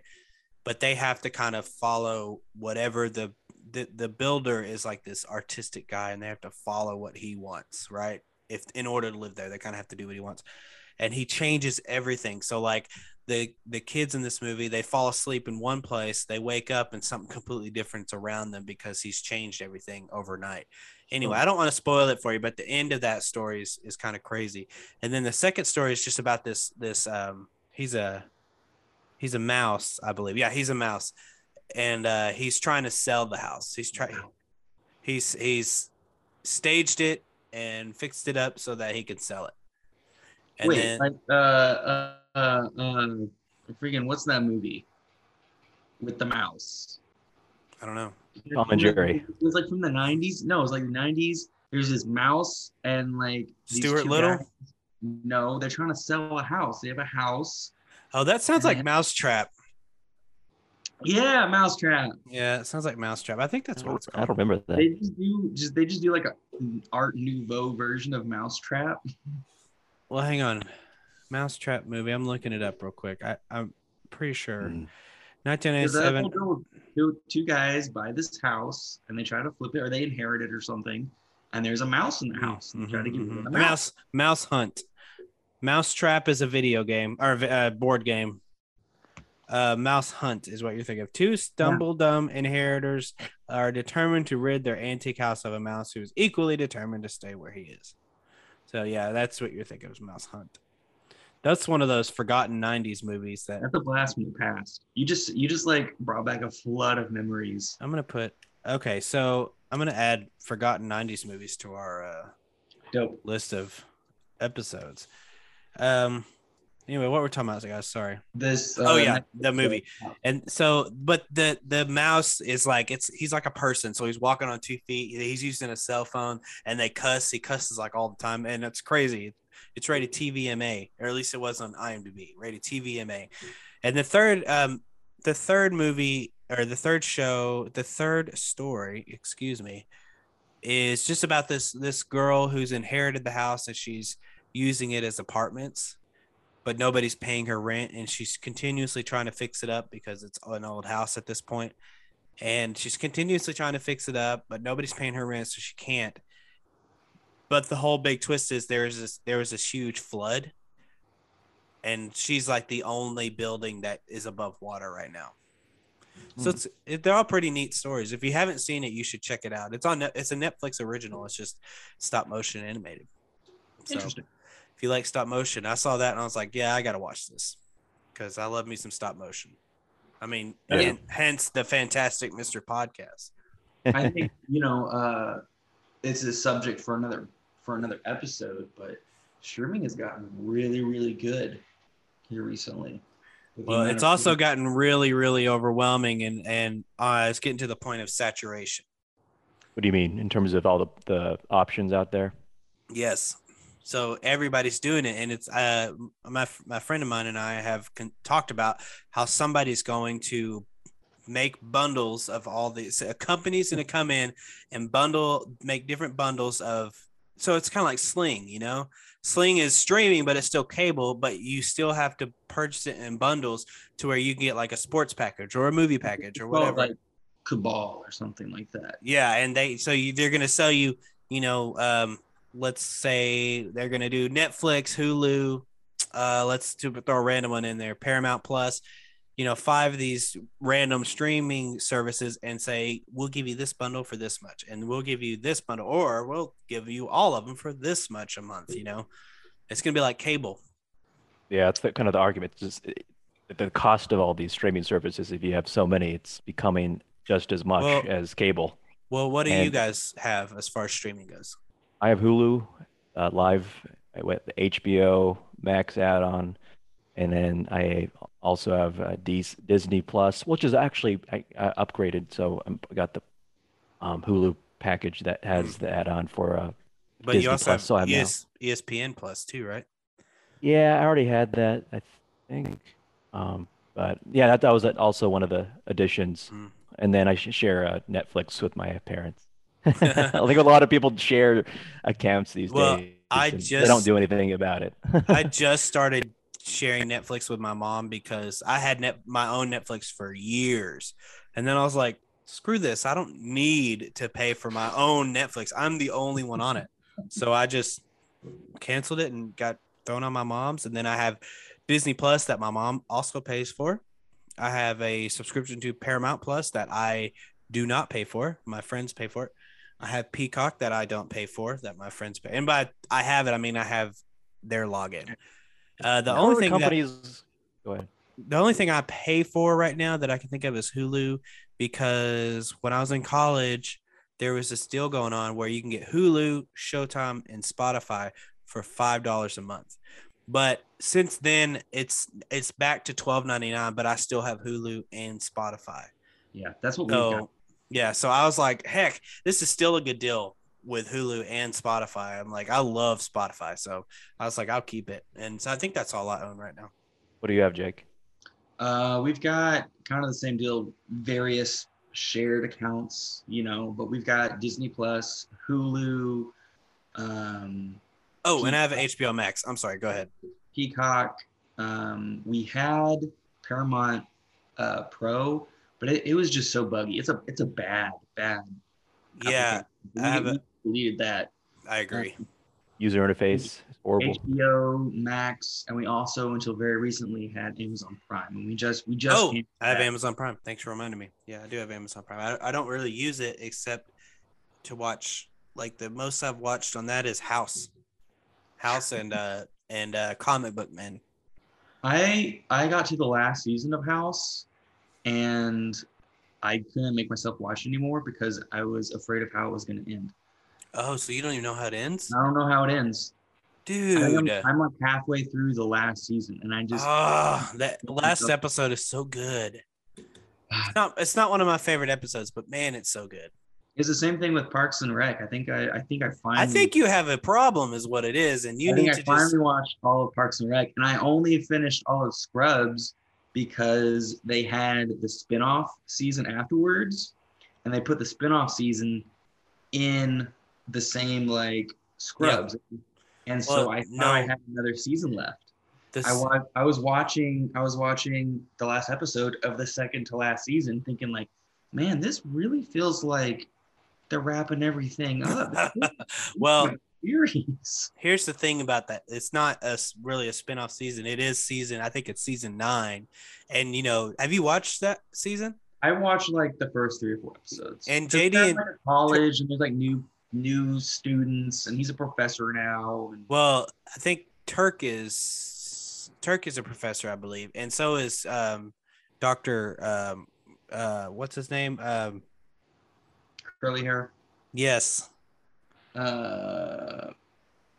But they have to kind of follow whatever the the, the builder is like this artistic guy and they have to follow what he wants right? If in order to live there they kind of have to do what he wants. And he changes everything. So like the the kids in this movie they fall asleep in one place they wake up and something completely different's around them because he's changed everything overnight. Anyway i don't want to spoil it for you but the end of that story is, is kind of crazy. And then the second story is just about this this um he's a he's a mouse i believe. Yeah he's a mouse. And uh he's trying to sell the house. He's trying he's he's staged it and fixed it up so that he can sell it. And Wait, then like uh uh uh, uh freaking what's that movie with the mouse? i don't know Tom and Jerry. It was like from the nineties. No, it was like the nineties. There's this mouse and like these Stuart Little? guys- No, they're trying to sell a house. They have a house. oh that sounds like mousetrap Yeah, mousetrap. yeah it sounds like mousetrap i think that's what it's I don't remember that. They just do just they just do like a art nouveau version of mousetrap. well hang on mousetrap movie i'm looking it up real quick I, i'm pretty sure Mm. 1997 Because that whole deal, two, two guys buy this house and they try to flip it or they inherit it or something. And there's a mouse in the house. And they try to get rid of Mhm, the mhm. mouse. mouse mouse hunt mouse trap is a video game or a uh, board game uh, mouse hunt is what you're thinking of two stumble dumb inheritors are determined to rid their antique house of a mouse who is equally determined to stay where he is so yeah that's what you're thinking of mouse hunt That's one of those forgotten '90s movies that That's a blast from the past. You just you just like brought back a flood of memories. I'm gonna put. Okay, so I'm gonna add forgotten '90s movies to our uh, Dope. list of episodes. Um. Anyway, what we're talking about, guys? Sorry. This. oh uh, yeah, the movie. And so, but the the mouse is like it's he's like a person, so he's walking on two feet. He's using a cell phone, and they cuss. He cusses like all the time, and it's crazy. It's rated TVMA, or at least it was on IMDb, rated TVMA. And the third, um, the third movie or the third show, the third story, excuse me, is just about this this girl who's inherited the house and she's using it as apartments but nobody's paying her rent and she's continuously trying to fix it up because it's an old house at this point and she's continuously trying to fix it up but nobody's paying her rent so she can't but the whole big twist is there's this there was this huge flood and she's like the only building that is above water right now so it's it, they're all pretty neat stories if you haven't seen it you should check it out it's on it's a netflix original it's just stop motion animated so Interesting. if you like stop motion, I saw that and I was like, yeah, I got to watch this because I love me some stop motion. I mean, Yeah. and hence the fantastic Mr. Podcast. I think you know uh, it's a subject for another for another episode, but streaming has gotten really really good here recently. With Well, it's also people- gotten really, really overwhelming and and uh, it's getting to the point of saturation. What do you mean in terms of all the, the options out there? Yes. So everybody's doing it, and it's uh my my friend of mine and I have con- talked about how somebody's going to make bundles of all these a company's going to come in and bundle make different bundles of so it's kind of like sling you know? Sling is streaming but it's still cable but you still have to purchase it in bundles to where you can get like a sports package or a movie package or whatever. like Cabal or something like that. yeah, and they so you, they're gonna sell you, you know, um, let's say they're gonna do Netflix, Hulu, uh, let's do, throw a random one in there, Paramount Plus, you know, five of these random streaming services, and say we'll give you this bundle for this much, and we'll give you this bundle, or we'll give you all of them for this much a month. You know, it's gonna be like cable. Yeah, it's the kind of the argument. It's just it- the cost of all these streaming services. If you have so many, it's becoming just as much Well- as cable. Well, what do you guys have as far as streaming goes? I have Hulu, uh, live. I went the HBO Max add-on, and then I also have uh, Dis Disney Plus, which is actually I, I upgraded, so I'm- got the um, Hulu package that has the add-on for. Uh, But Disney you also Plus, so I have have. ES, ESPN Plus too, right? yeah, I already had that, I think. Um, but yeah, that that was also one of the additions. Mm. And then I share uh, Netflix with my parents. I think a lot of people share accounts these Well, days. I and they just- don't do anything about it. I just started sharing Netflix with my mom because I had net my own Netflix for years. And then I was like, screw this. I don't need to pay for my own Netflix. I'm the only one on it. So I just canceled it and got thrown on my mom's. And then I have Disney Plus that my mom also pays for. I have a subscription to Paramount Plus that I do not pay for. My friends pay for it. I have Peacock that I don't pay for that my friends pay. And by I have it, I mean I have their login. Uh, the How only are thing that. Go ahead. the only thing I pay for right now that I can think of is Hulu because when I was in college, there was this deal going on where you can get Hulu, Showtime, and Spotify for five dollars a month. But since then, it's it's back to twelve ninety nine. But I still have Hulu and Spotify. Yeah, that's what we got. So yeah, so I was like, heck, this is still a good deal with Hulu and Spotify. I'm like, I love Spotify, so I was like, I'll keep it. And so I think that's all I own right now. What do you have, Jake? Uh, we've got kind of the same deal, various shared accounts, you know, but we've got Disney Plus, Hulu, um, Oh, and I have HBO Max. I'm sorry. Go ahead. Peacock. Um, we had Paramount uh, Pro, but it, it was just so buggy. It's a it's a bad bad. Yeah. We, I have a- deleted that. I agree. User interface is horrible. HBO Max, and we also until very recently had Amazon Prime, and we just we just Oh, I have back. Amazon Prime. Thanks for reminding me. Yeah, I do have Amazon Prime. I, I don't really use it except to watch. Like the most I've watched on that is House, House, and uh and uh Comic Book Man. I I got to the last season of House, and I couldn't make myself watch anymore because I was afraid of how it was going to end. Oh, so you don't even know how it ends, I don't know how it ends. Dude. am, I'm like halfway through the last season, and I just Ah, that last episode is so good. It's not, it's not one of my favorite episodes, but man, it's so good. it's the same thing with Parks and Rec. I think I I think I finally I think you have a problem, is what it is, and you I need I to I finally just. watched all of Parks and Rec, and I only finished all of Scrubs because they had the spin-off season afterwards, and they put the spin-off season in the same like Scrubs, and so Well, I no. thought I had another season left. This, I wa- I was watching I was watching the last episode of the second to last season, thinking like, man, this really feels like they're wrapping everything up. Well, series. here's the thing about that it's not a really a spin-off season it is season i think it's season nine and you know have you watched that season I watched like the first three or four episodes. And JD and- college, and there's like new new students, and he's a professor now. And well i think turk is turk is a professor i believe and so is um dr um uh what's his name? Um curly hair. yes. Uh,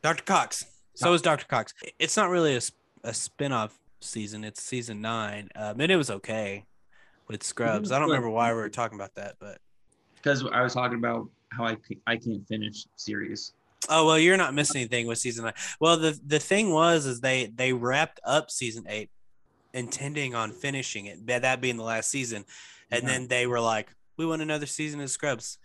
dr cox. So is dr cox. It's not really a spin-off season. It's season nine. Um and it was okay with scrubs. I don't remember why we were talking about that but because I was talking about how I I can't finish series. Oh well, you're not missing anything with season nine. Well, the the thing was is they they wrapped up season eight, intending on finishing it, that being the last season, and Yeah. then they were like, we want another season of Scrubs,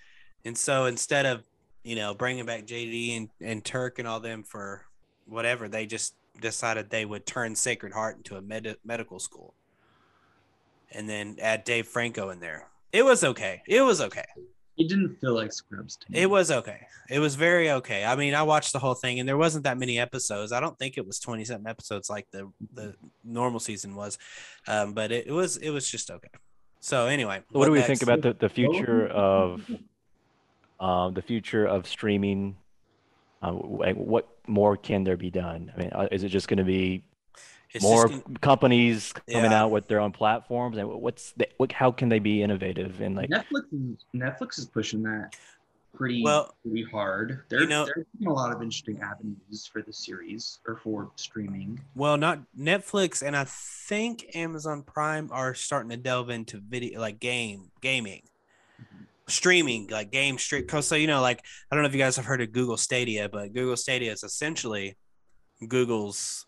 and so instead of you know bringing back JD and and Turk and all them for whatever, they just decided they would turn Sacred Heart into a med- medical school, and then add Dave Franco in there. It was okay. It was okay. It didn't feel like Scrubs to me. It was okay. It was very okay. I mean, I watched the whole thing, and there wasn't that many episodes. I don't think it was twenty something episodes like the the normal season was, um, but it, it was it was just okay. So anyway, What do we next? think about the, the future of um, the future of streaming? Uh, what more can there be done? I mean, uh, is it just going to be It's more just companies coming Yeah. out with their own platforms? And what's the, what? How can they be innovative and like? Netflix is Netflix is pushing that pretty Well, pretty hard. They're you know- they're a lot of interesting avenues for the series or for streaming. well, not Netflix, and I think Amazon Prime are starting to delve into video like game gaming. Mm-hmm. streaming like game stream so you know like i don't know if you guys have heard of google stadia but google stadia is essentially google's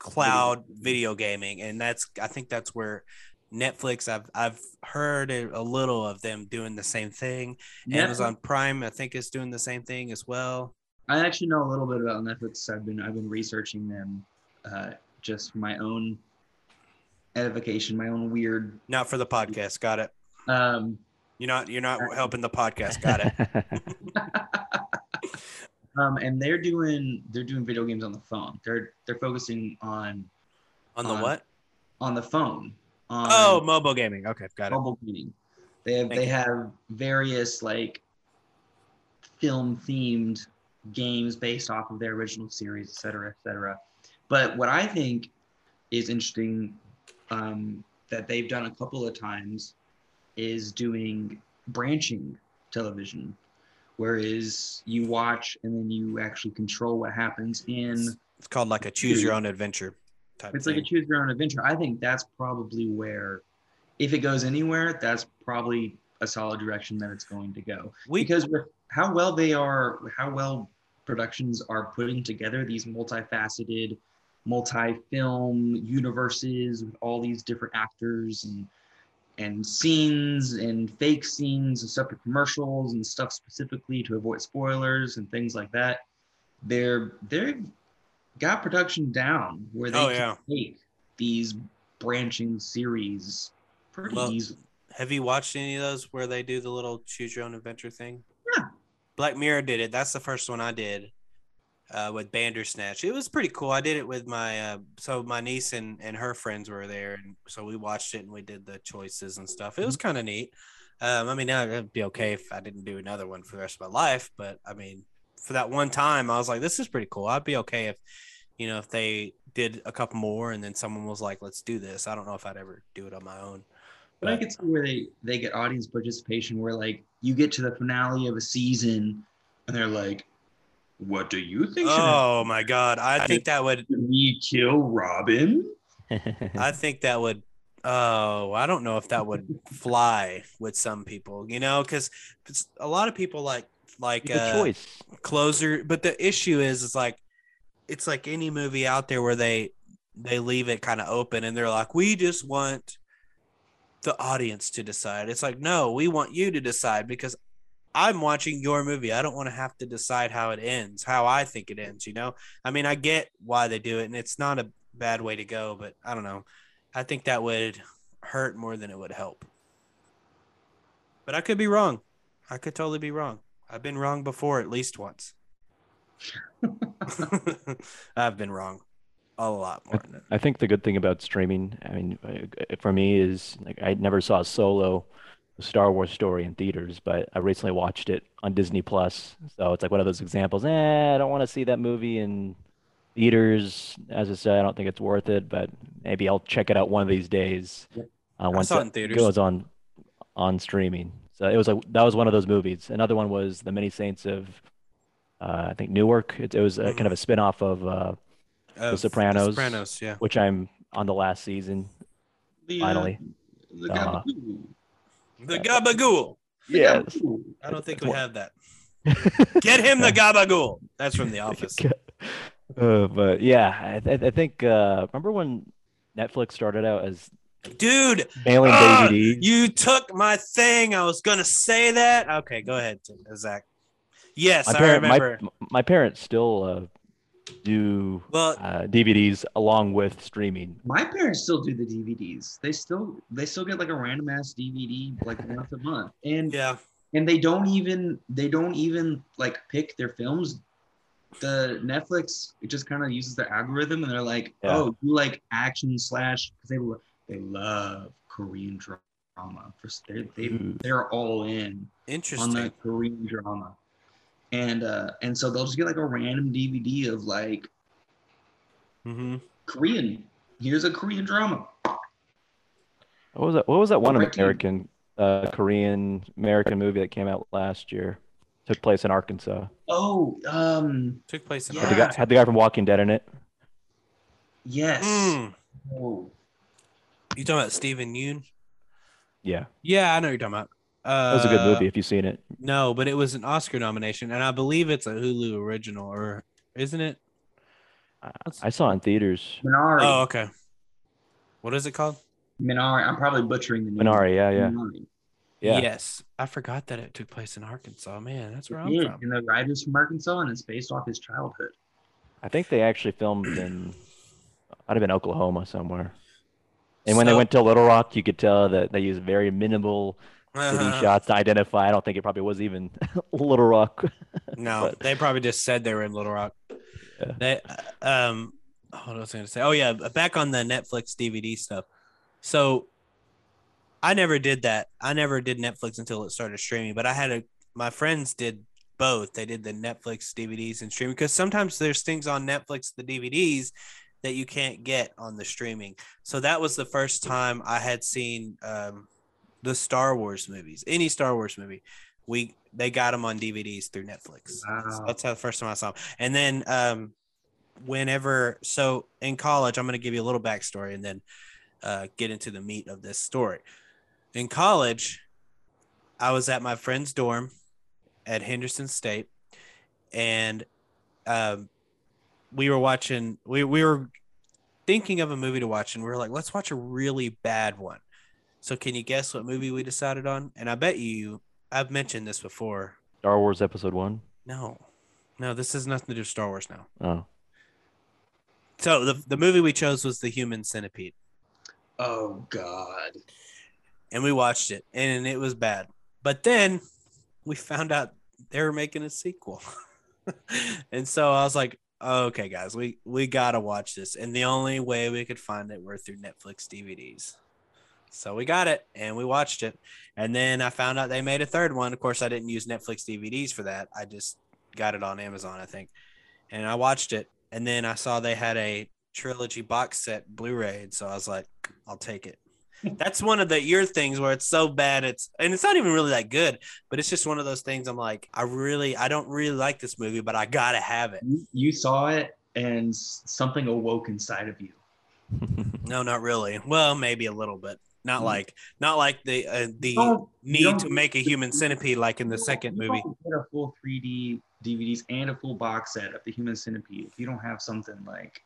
cloud video gaming and that's i think that's where netflix i've i've heard a little of them doing the same thing. Amazon prime i think is doing the same thing as well. I actually know a little bit about Netflix. I've been I've been researching them uh, just my own edification, my own weird. not for the podcast. Got it. Um, you're not you're not helping the podcast. Got it um, and they're doing they're doing video games on the phone. They're they're focusing on on the On- what on the phone. On oh mobile gaming okay got it mobile gaming. They have Thank they you. have various like film themed games based off of their original series, et cetera, et cetera. But what I think is interesting um, that they've done a couple of times is doing branching television, whereas you watch and then you actually control what happens in. it's called like a choose your own adventure type It's thing. like a choose your own adventure. I think that's probably where, if it goes anywhere, that's probably a solid direction that it's going to go. we because with how well they are, how well productions are putting together these multifaceted, multi-film universes with all these different actors and and scenes and fake scenes and separate commercials and stuff specifically to avoid spoilers and things like that. They're they've got production down where they Oh, can yeah. take these branching series pretty Well, easily. Have you watched any of those where they do the little choose your own adventure thing? Yeah. Black Mirror did it. That's the first one I did uh, with Bandersnatch. It was pretty cool. I did it with my uh, so my niece and, and her friends were there, and so we watched it and we did the choices and stuff. It was Mm-hmm. kind of neat. Um, I mean, it'd be okay if I didn't do another one for the rest of my life, but I mean, for that one time, I was like, this is pretty cool. I'd be okay if you know, if they did a couple more and then someone was like, let's do this, I don't know if I'd ever do it on my own. But I could see where they they get audience participation, where like you get to the finale of a season, and they're like, "What do you think? Oh my God. I think that would, happen? we kill Robin?" I think that would, oh, I don't know if that would fly with some people, you know, because a lot of people like, like, It's a uh, choice. closer but the issue is it's like it's like any movie out there where they they leave it kind of open and they're like we just want the audience to decide it's like no we want you to decide because i'm watching your movie. I don't want to have to decide how it ends how i think it ends you know? I mean i get why they do it and it's not a bad way to go but i don't know. I think that would hurt more than it would help. But i could be wrong. I could totally be wrong. I've been wrong before at least once. I've been wrong a lot more than. I think the good thing about streaming, I mean, uh, for me is like I never saw Solo, the Star Wars story in theaters, but I recently watched it on Disney Plus. So it's like one of those examples. Eh, I don't want to see that movie in theaters. As I said, I don't think it's worth it, but maybe I'll check it out one of these days. Uh, once saw it it in theaters. goes on on streaming. So it was like that was one of those movies. Another one was The Many Saints of uh, I think Newark. It, it was a, kind of a spin-off of uh, Of Sopranos. Sopranos, yeah. which I'm on the last season. The, Finally. the Uh, Gabagoo. The Gabagool. The Yes. I don't think we have that. Get him the Gabagool. That's from The Office. Uh, but yeah, I, I I think uh, remember when Netflix started out as Dude, mailing ah, DVDs? you took my thing. I was gonna say that. Okay, go ahead, Zack. Yes, my I parent, my, remember. my parents still uh, do well, uh, DVDs along with streaming. My parents still do the DVDs. They still they still get like a random ass DVD like once a month, and yeah. and they don't even they don't even like pick their films. The Netflix it just kind of uses the algorithm, and they're like, Yeah. oh, you like action slash because they lo- they love Korean drama. For they they, they're all in Interesting. on Interesting. the Korean drama, and uh and so they'll just get like a random DVD of like hmm Korean. Here's a Korean drama. What was that? What was that one Correct you. American, uh, Korean American movie that came out last year? Took place in Arkansas. Oh, um, Took place in Yeah. Had the guy, had the guy from Walking Dead in it. yes. Mm. Oh, You talking about Steven Yeun? Yeah, Yeah, I know what you're talking about. Uh, that was a good movie if you've seen it. No, but it was an Oscar nomination, and I believe it's a Hulu original, or isn't it? I, I saw it in theaters. Minari. Oh, okay. What is it called? Minari. I'm probably butchering the name. Minari, yeah, yeah, Minari. yeah. Yes, I forgot that it took place in Arkansas. Man, that's where I'm Yeah, from. and the writer's from Arkansas, and it's based off his childhood. I think they actually filmed in, I'd have been Oklahoma somewhere. And when they went to Little Rock, you could tell that they used very minimal city Uh-huh. shots to identify. I don't think it probably was even Little Rock. No, But- they probably just said they were in Little Rock. Yeah. They, um, what was I going to say? Oh yeah, back on the Netflix DVD stuff. So, I never did that. I never did Netflix until it started streaming. But I had a my friends did both. They did the Netflix DVDs and streaming because sometimes there's things on Netflix the DVDs that you can't get on the streaming. So that was the first time I had seen um, the Star Wars movies, any Star Wars movie. We they got them on DVDs through Netflix. So that's how the first time I saw them. And then um, whenever so in college, I'm going to give you a little backstory and then uh, get into the meat of this story. In college, I was at my friend's dorm at Henderson State, and um, we were watching. We we were thinking of a movie to watch, and we were like, let's watch a really bad one. So, can you guess what movie we decided on? And I bet you, I've mentioned this before. Star Wars Episode One. No, no, this has nothing to do with Star Wars now. Oh, So the the movie we chose was The Human Centipede, Oh God. and we watched it, and it was bad. But then we found out they were making a sequel, and so I was like, okay, guys, we we gotta watch this, and the only way we could find it were through Netflix DVDs. So we got it and we watched it, and then I found out they made a third one. Of course, I didn't use Netflix DVDs for that. I just got it on Amazon, I think, and I watched it. and then I saw they had a trilogy box set Blu-ray, so I was like, I'll take it. That's one of the your things where it's so bad it's and it's not even really that good, but it's just one of those things I'm like, I really I don't really like this movie, but I gotta have it. You saw it and something awoke inside of you. No, not really. Well, maybe a little bit. Not Mhm. like not like the uh, the need to make a human centipede like in the second movie. Get a full 3D DVDs and a full box set of the Human Centipede. If you don't have something like,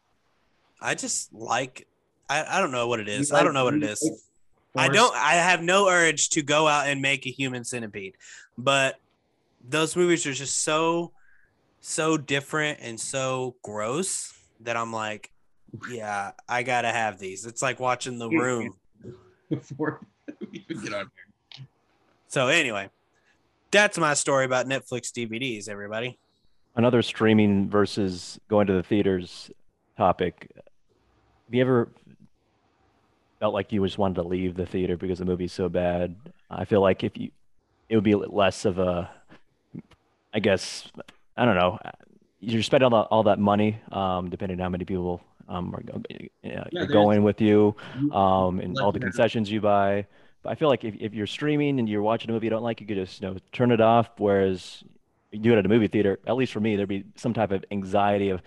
I just like I, I don't know what it is. You I don't know what it is. like I don't I have no urge to go out and make a human centipede. But those movies are just so so different and so gross that I'm like, yeah, I gotta have these. It's like watching the room. Before we even get on here. So anyway, that's my story about Netflix DVDs, everybody. Another streaming versus going to the theaters topic. Have you ever felt like you just wanted to leave the theater because the movie's so bad? I feel like if you, it would be less of a, I guess, I don't know. You're spending all that, all that money, um, depending on how many people um, are, go- you know, are going with you, You- um, and all the concessions you buy. But I feel like if, if you're streaming and you're watching a movie you don't like, you could just, you know, turn it off. Whereas you do it at a movie theater, at least for me, there'd be some type of anxiety of,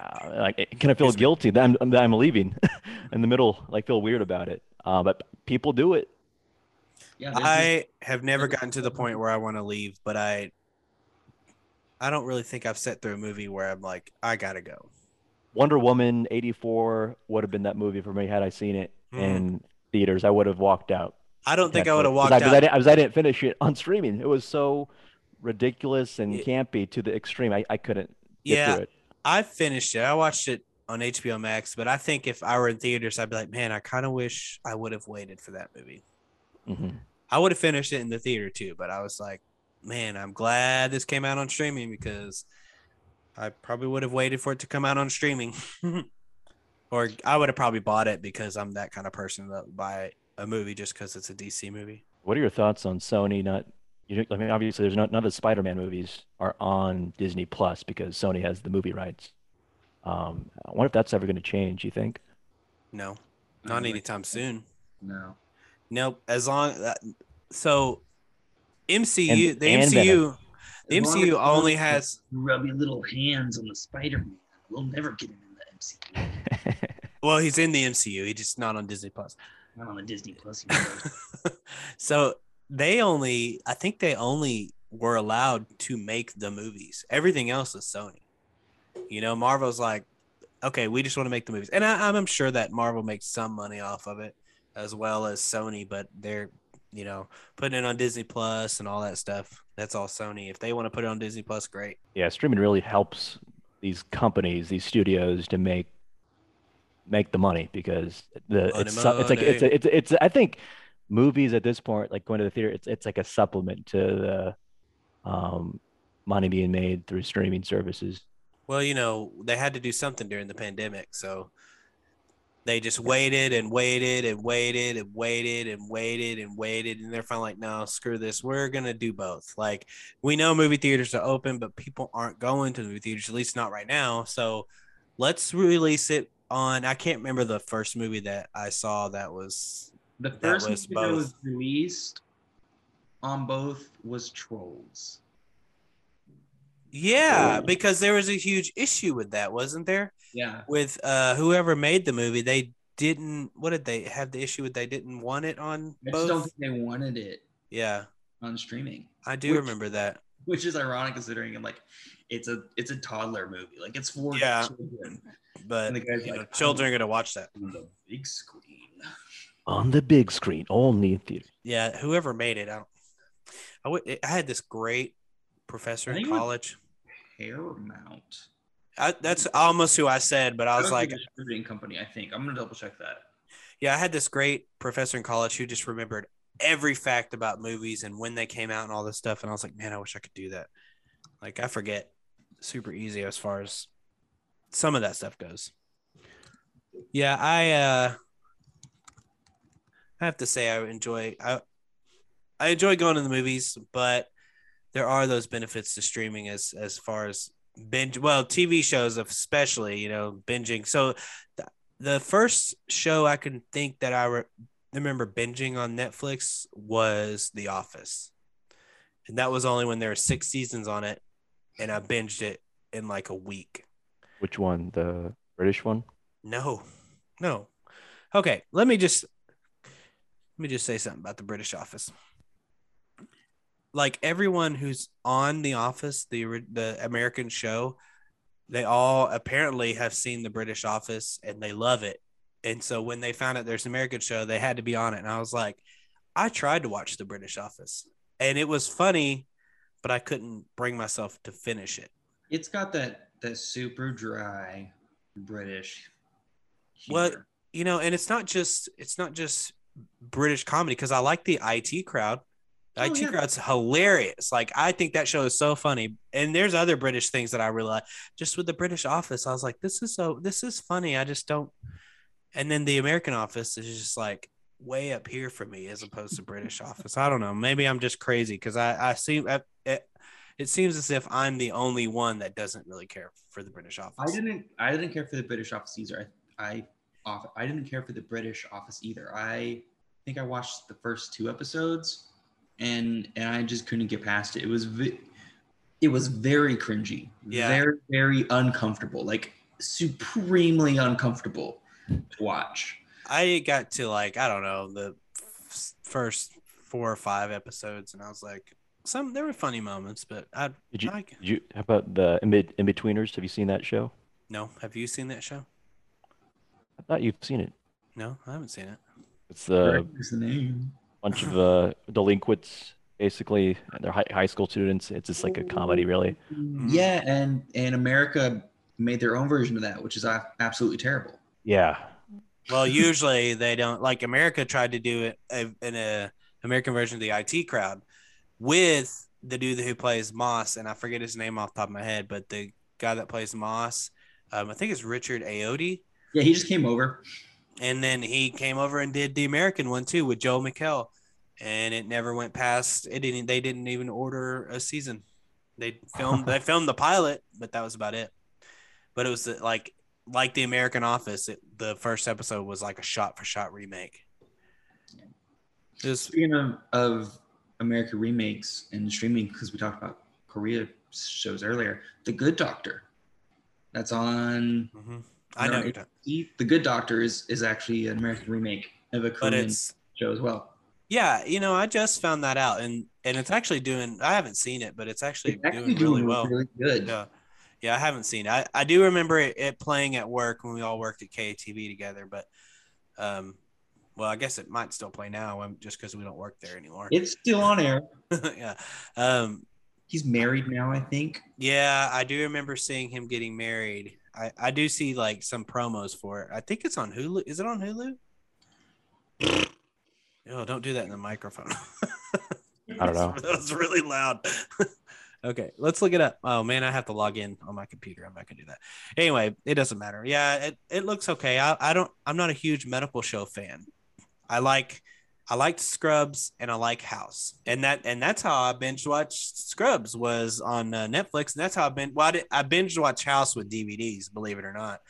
uh, like, can I feel Excuse guilty that I'm, that I'm leaving in the middle, like feel weird about it. Uh, but people do it. Yeah, I have never gotten to the point where I want to leave, but I I don't really think I've sat through a movie where I'm like, I gotta go. Wonder Woman 84 would have been that movie for me had I seen it Mm. in theaters. I would have walked out. I don't think I would have walked I, 'cause I out. didn't, I I didn't finish it on streaming. It was so ridiculous and campy to the extreme. I, I couldn't get Yeah, through it. I finished it. I watched it on HBO Max, but I think if I were in theaters, I'd be like, man, I kind of wish I would have waited for that movie. hmm I would have finished it in the theater too, but I was like, man, I'm glad this came out on streaming because I probably would have waited for it to come out on streaming. or I would have probably bought it because I'm that kind of person that buy a movie just because it's a DC movie. What are your thoughts on Sony not? You, I mean, obviously, there's not none of the Spider-Man movies are on Disney Plus because Sony has the movie rights. Um, I wonder if that's ever going to change. You think? No, not anytime soon. No. Nope. As long that so MCU And- the and MCU the As MCU only has rubby little hands on the Spider-Man. We'll never get him in the MCU. well he's in the MCU He's just not on Disney Plus. Not on the Disney Plus. so they only I think they only were allowed to make the movies. Everything else is Sony. You know, Marvel's like, okay, we just want to make the movies, and I, I'm sure that Marvel makes some money off of it as well as Sony, but they're you know putting it on Disney Plus and all that stuff. That's all Sony. If they want to put it on Disney Plus, great. yeah, streaming really helps these companies, these studios, to make make the money because the Money, it's su- it's like it's money. it's it's I think movies at this point, like going to the theater, it's it's like a supplement to the um, money being made through streaming services. Well, you know, they had to do something during the pandemic, so they just waited and waited and waited and waited and waited and waited, and they're finally like, "No, screw this. We're gonna do both." Like, we know movie theaters are open, but people aren't going to the movie theaters, at least not right now. So, let's release it on. I can't remember the first movie that I saw that was. The first was movie that was released on both was Trolls. Yeah, because there was a huge issue with that, wasn't there? Yeah. with uh whoever made the movie they didn't what did they have the issue with they didn't want it on I just don't think they wanted it yeah on streaming, i do Which- remember that which is ironic considering I'm like, it's a it's a toddler movie. Like it's for Yeah. children. but the guy's you know, like, children are gonna watch that On the big screen. On the big screen, only in theater. yeah whoever made it i don't i, would, I had this great professor in think it was- college Paramount. I, that's almost who i said but i was like distributing company. I think I'm gonna double check that. yeah i had this great professor in college who just remembered every fact about movies and when they came out and all this stuff and i was like man i wish i could do that like i forget super easy as far as some of that stuff goes yeah i uh i have to say i enjoy i i enjoy going to the movies but there are those benefits to streaming as as far as binge. Well, TV shows especially, you know, binging. So th- the first show I can think that I re- remember binging on Netflix was The Office, and that was only when there were six seasons on it, and I binged it in like a week. Which one? The British one? No, no. Okay, let me just let me just say something about the British Office. Like everyone who's on The Office, the the American show, they all apparently have seen the British Office and they love it. And so when they found out there's an American show, they had to be on it. And I was like, I tried to watch the British Office, and it was funny, but I couldn't bring myself to finish it. It's got that that super dry British. Well, you know and it's not just it's not just british comedy because i like the it crowd the Oh, it yeah. crowd's hilarious like i think that show is so funny and there's other british things that i really like just with the british office i was like this is so this is funny i just don't and then the american office is just like way up here for me as opposed to british office i don't know maybe i'm just crazy because i i seem I- it, it seems as if i'm the only one that doesn't really care for the british office I didn't. I didn't care for the British Office either. I, I, off, I didn't care for the British Office either. I think I watched the first two episodes, and and I just couldn't get past it. It was, vi- it was very cringy. Yeah. Very very uncomfortable. Like supremely uncomfortable to watch. I got to like I don't know the f- first four or five episodes, and I was like, some there were funny moments, but I Did you, I did you how about the in Inbetweeners? Have you seen that show? no. Have you seen that show? I thought you've seen it. No, I haven't seen it. It's uh, the What's the name? Bunch of uh, delinquents, basically. They're high, high school students. It's just like a comedy, really. Yeah, and and America made their own version of that, which is absolutely terrible. Yeah. Well, usually they don't like America tried to do it uh, in a American version of the IT crowd with the dude who plays Moss, and I forget his name off the top of my head, but the guy that plays Moss, um, I think it's Richard Ayoade. Yeah, he just came over. And then he came over and did the American one too with Joel McHale, and it never went past. It didn't. They didn't even order a season. They filmed. they filmed the pilot, but that was about it. But it was like like the American Office. It, the first episode was like a shot for shot remake. Just Speaking of, of American remakes and streaming, because we talked about Korea shows earlier, The Good Doctor. That's on. mhm. I know, No, you're talking- The Good Doctor is is actually an American remake of a Korean show as well. yeah. You know, I just found that out, and and it's actually doing. I haven't seen it, but it's actually, It's actually doing really well. really good. Yeah. Yeah, I haven't seen it. I, I do remember it, it playing at work when we all worked at KTV together, but um well, I guess it might still play now um, just because we don't work there anymore. It's still on air. yeah. Um He's married now, I think. yeah, I do remember seeing him getting married. I, I do see like some promos for it. I think it's on Hulu. Is it on Hulu? Oh, don't do that in the microphone. I don't know. that was really loud. okay, let's look it up. Oh man, I have to log in on my computer. I'm not gonna do that. Anyway, it doesn't matter. Yeah, it, it looks okay. I, I don't I'm not a huge medical show fan. I like I liked Scrubs and I like House. And that and that's how I binge watched Scrubs was on uh, Netflix and that's how I been well, I, did, I binge watch House with DVDs, believe it or not.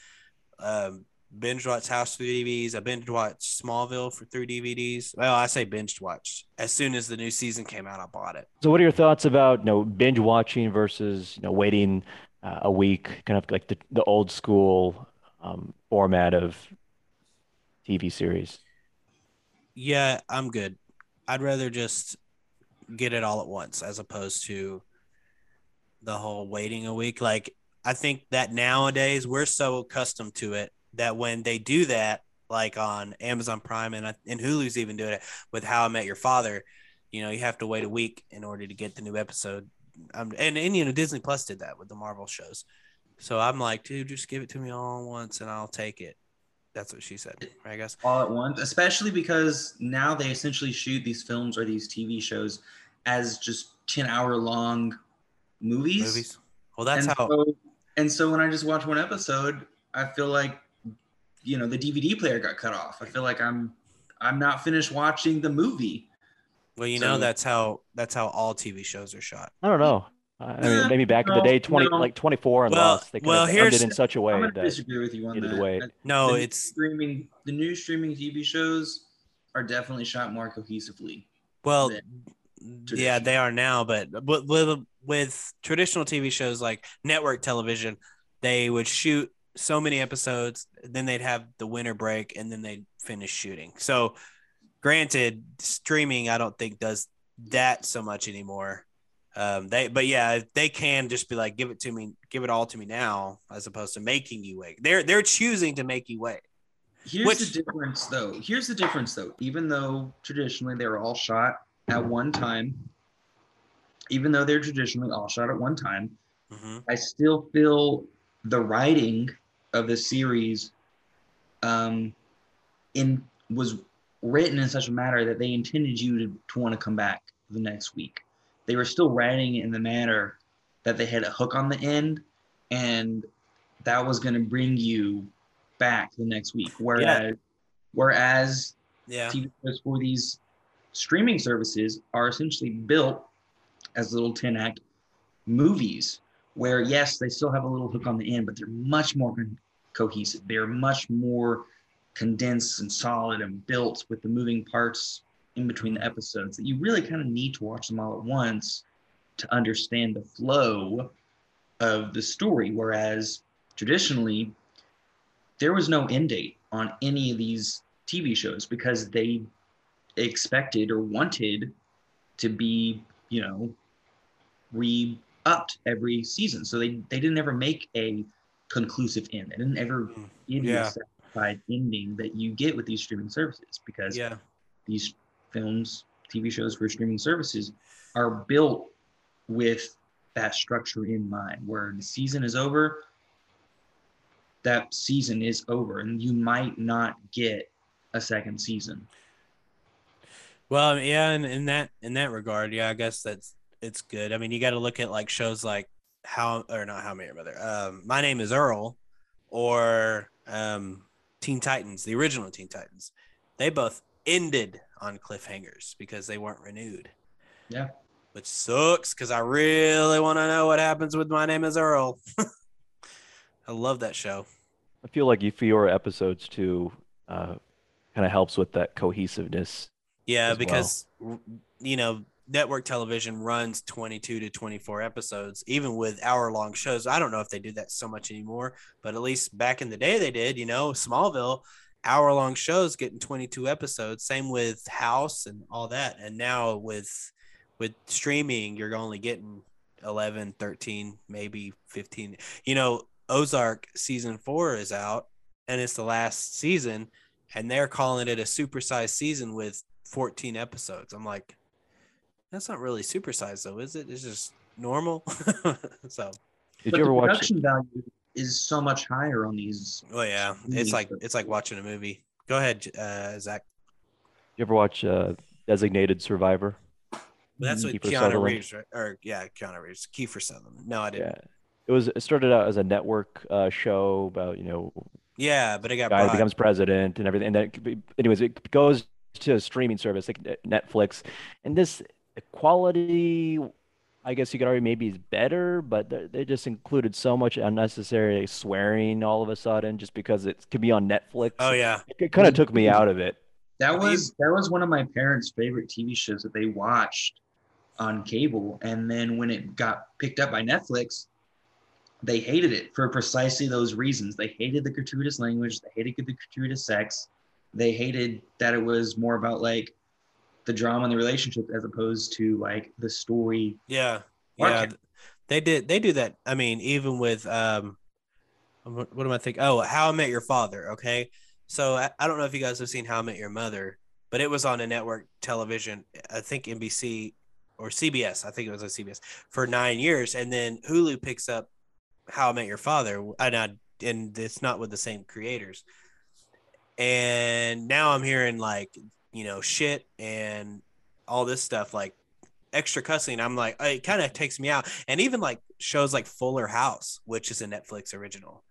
Um binge watch House through DVDs. I binge watched Smallville for through DVDs. Well, I say binge watched. As soon as the new season came out, I bought it. So, what are your thoughts about you know binge watching versus you know waiting uh, a week, kind of like the, the old school um, format of TV series? Yeah, I'm good. I'd rather just get it all at once as opposed to the whole waiting a week. Like I think that nowadays we're so accustomed to it that when they do that, like on Amazon Prime and and Hulu's even doing it with How I Met Your Father, you know, you have to wait a week in order to get the new episode. Um, and and you know Disney Plus did that with the Marvel shows. So I'm like, dude, just give it to me all once and I'll take it. That's what she said, I guess. all at once, especially because now they essentially shoot these films or these TV shows as just 10 hour long movies. Movies. Well, that's and how. So, and so when I just watch one episode, I feel like, you know, the DVD player got cut off. I feel like I'm, I'm not finished watching the movie. Well, you know that's how that's how all TV shows are shot. I don't know. Uh, I mean, maybe back in the day, twenty No. like twenty four and Well- lost. They could well, have here's- ended in such a I'm way gonna that disagree with you on needed that. to No, the it's streaming. The new streaming TV shows are definitely shot more cohesively. well, yeah, they are now, but with, with with traditional TV shows like network television, they would shoot so many episodes, then they'd have the winter break, and then they'd finish shooting. So, granted, streaming I don't think does that so much anymore. Um, they, but yeah, they can just be like, give it to me, give it all to me now, as opposed to making you wait. They're they're choosing to make you wait. Here's Which- the difference, though. Here's the difference, though. Even though traditionally they were all shot at one time, even though they're traditionally all shot at one time, Mhm. I still feel the writing of the series um, in was written in such a manner that they intended you to, to want to come back the next week. They were still writing in the manner that they had a hook on the end, and that was going to bring you back the next week. Whereas, whereas Yeah, TV shows for these streaming services are essentially built as little 10 act movies where yes they still have a little hook on the end but they're much more cohesive. They're much more condensed and solid and built with the moving parts in between the episodes that you really kind of need to watch them all at once to understand the flow of the story whereas traditionally there was no end date on any of these TV shows because they expected or wanted to be, you know, re upped every season. So they, they didn't ever make a conclusive end. They didn't ever Mm, give you a satisfied ending that you get with these streaming services because yeah. these films, TV shows for streaming services are built with that structure in mind where the season is over that season is over and you might not get a second season Well, yeah, in, in that in that regard, yeah, I guess that's it's good. I mean, you got to look at like shows like how or not how Met Mother. Um, My name is Earl, or um, Teen Titans, the original Teen Titans. They both ended on cliffhangers because they weren't renewed. Yeah. which sucks because I really want to know what happens with My Name Is Earl. I love that show. I feel like you fewer episodes too uh, kind of helps with that cohesiveness. Yeah, as well. because you know, network television runs 22 to 24 episodes even with hour long shows. I don't know if they do that so much anymore, but at least back in the day they did, you know, Smallville hour long shows getting 22 episodes, same with House and all that. And now with with streaming, you're only getting 11, 13, maybe 15. You know, Ozark season 4 is out and it's the last season and they're calling it a supersized season with 14 episodes. I'm like, that's not really supersized though, is it? It's just normal. so, Did but you ever the watch? production value is so much higher on these Oh yeah, it's like it's like watching a movie. Go ahead, uh, Zack. You ever watch uh, Designated Survivor? That's what Kiefer Keanu Sutherland. Reeves, right? Or yeah, Keanu Reeves, Kiefer Sutherland. No, I didn't. Yeah, it was. It started out as a network uh, show about you know Yeah, but it got guy brought. becomes president and everything. And then, anyways, it goes to a streaming service like Netflix, and this quality, I guess you could argue maybe is better, but they they just included so much unnecessary swearing all of a sudden just because it could be on Netflix. oh yeah, It kind of took me out of it. That was that was one of my parents' favorite TV shows that they watched on cable, and then when it got picked up by Netflix, they hated it for precisely those reasons. They hated the gratuitous language. They hated the gratuitous sex. They hated that it was more about like the drama and the relationship as opposed to like the story. yeah, yeah. They did. They do that. I mean, even with um, what, what am I thinking? Oh, How I Met Your Father. Okay, so I, I don't know if you guys have seen How I Met Your Mother, but it was on a network television. I think NBC or CBS. I think it was on CBS for nine years, and then Hulu picks up How I Met Your Father, and I, and it's not with the same creators. And now I'm hearing like you know shit and all this stuff like extra cussing. I'm like, it kind of takes me out. And even like shows like Fuller House, which is a Netflix original,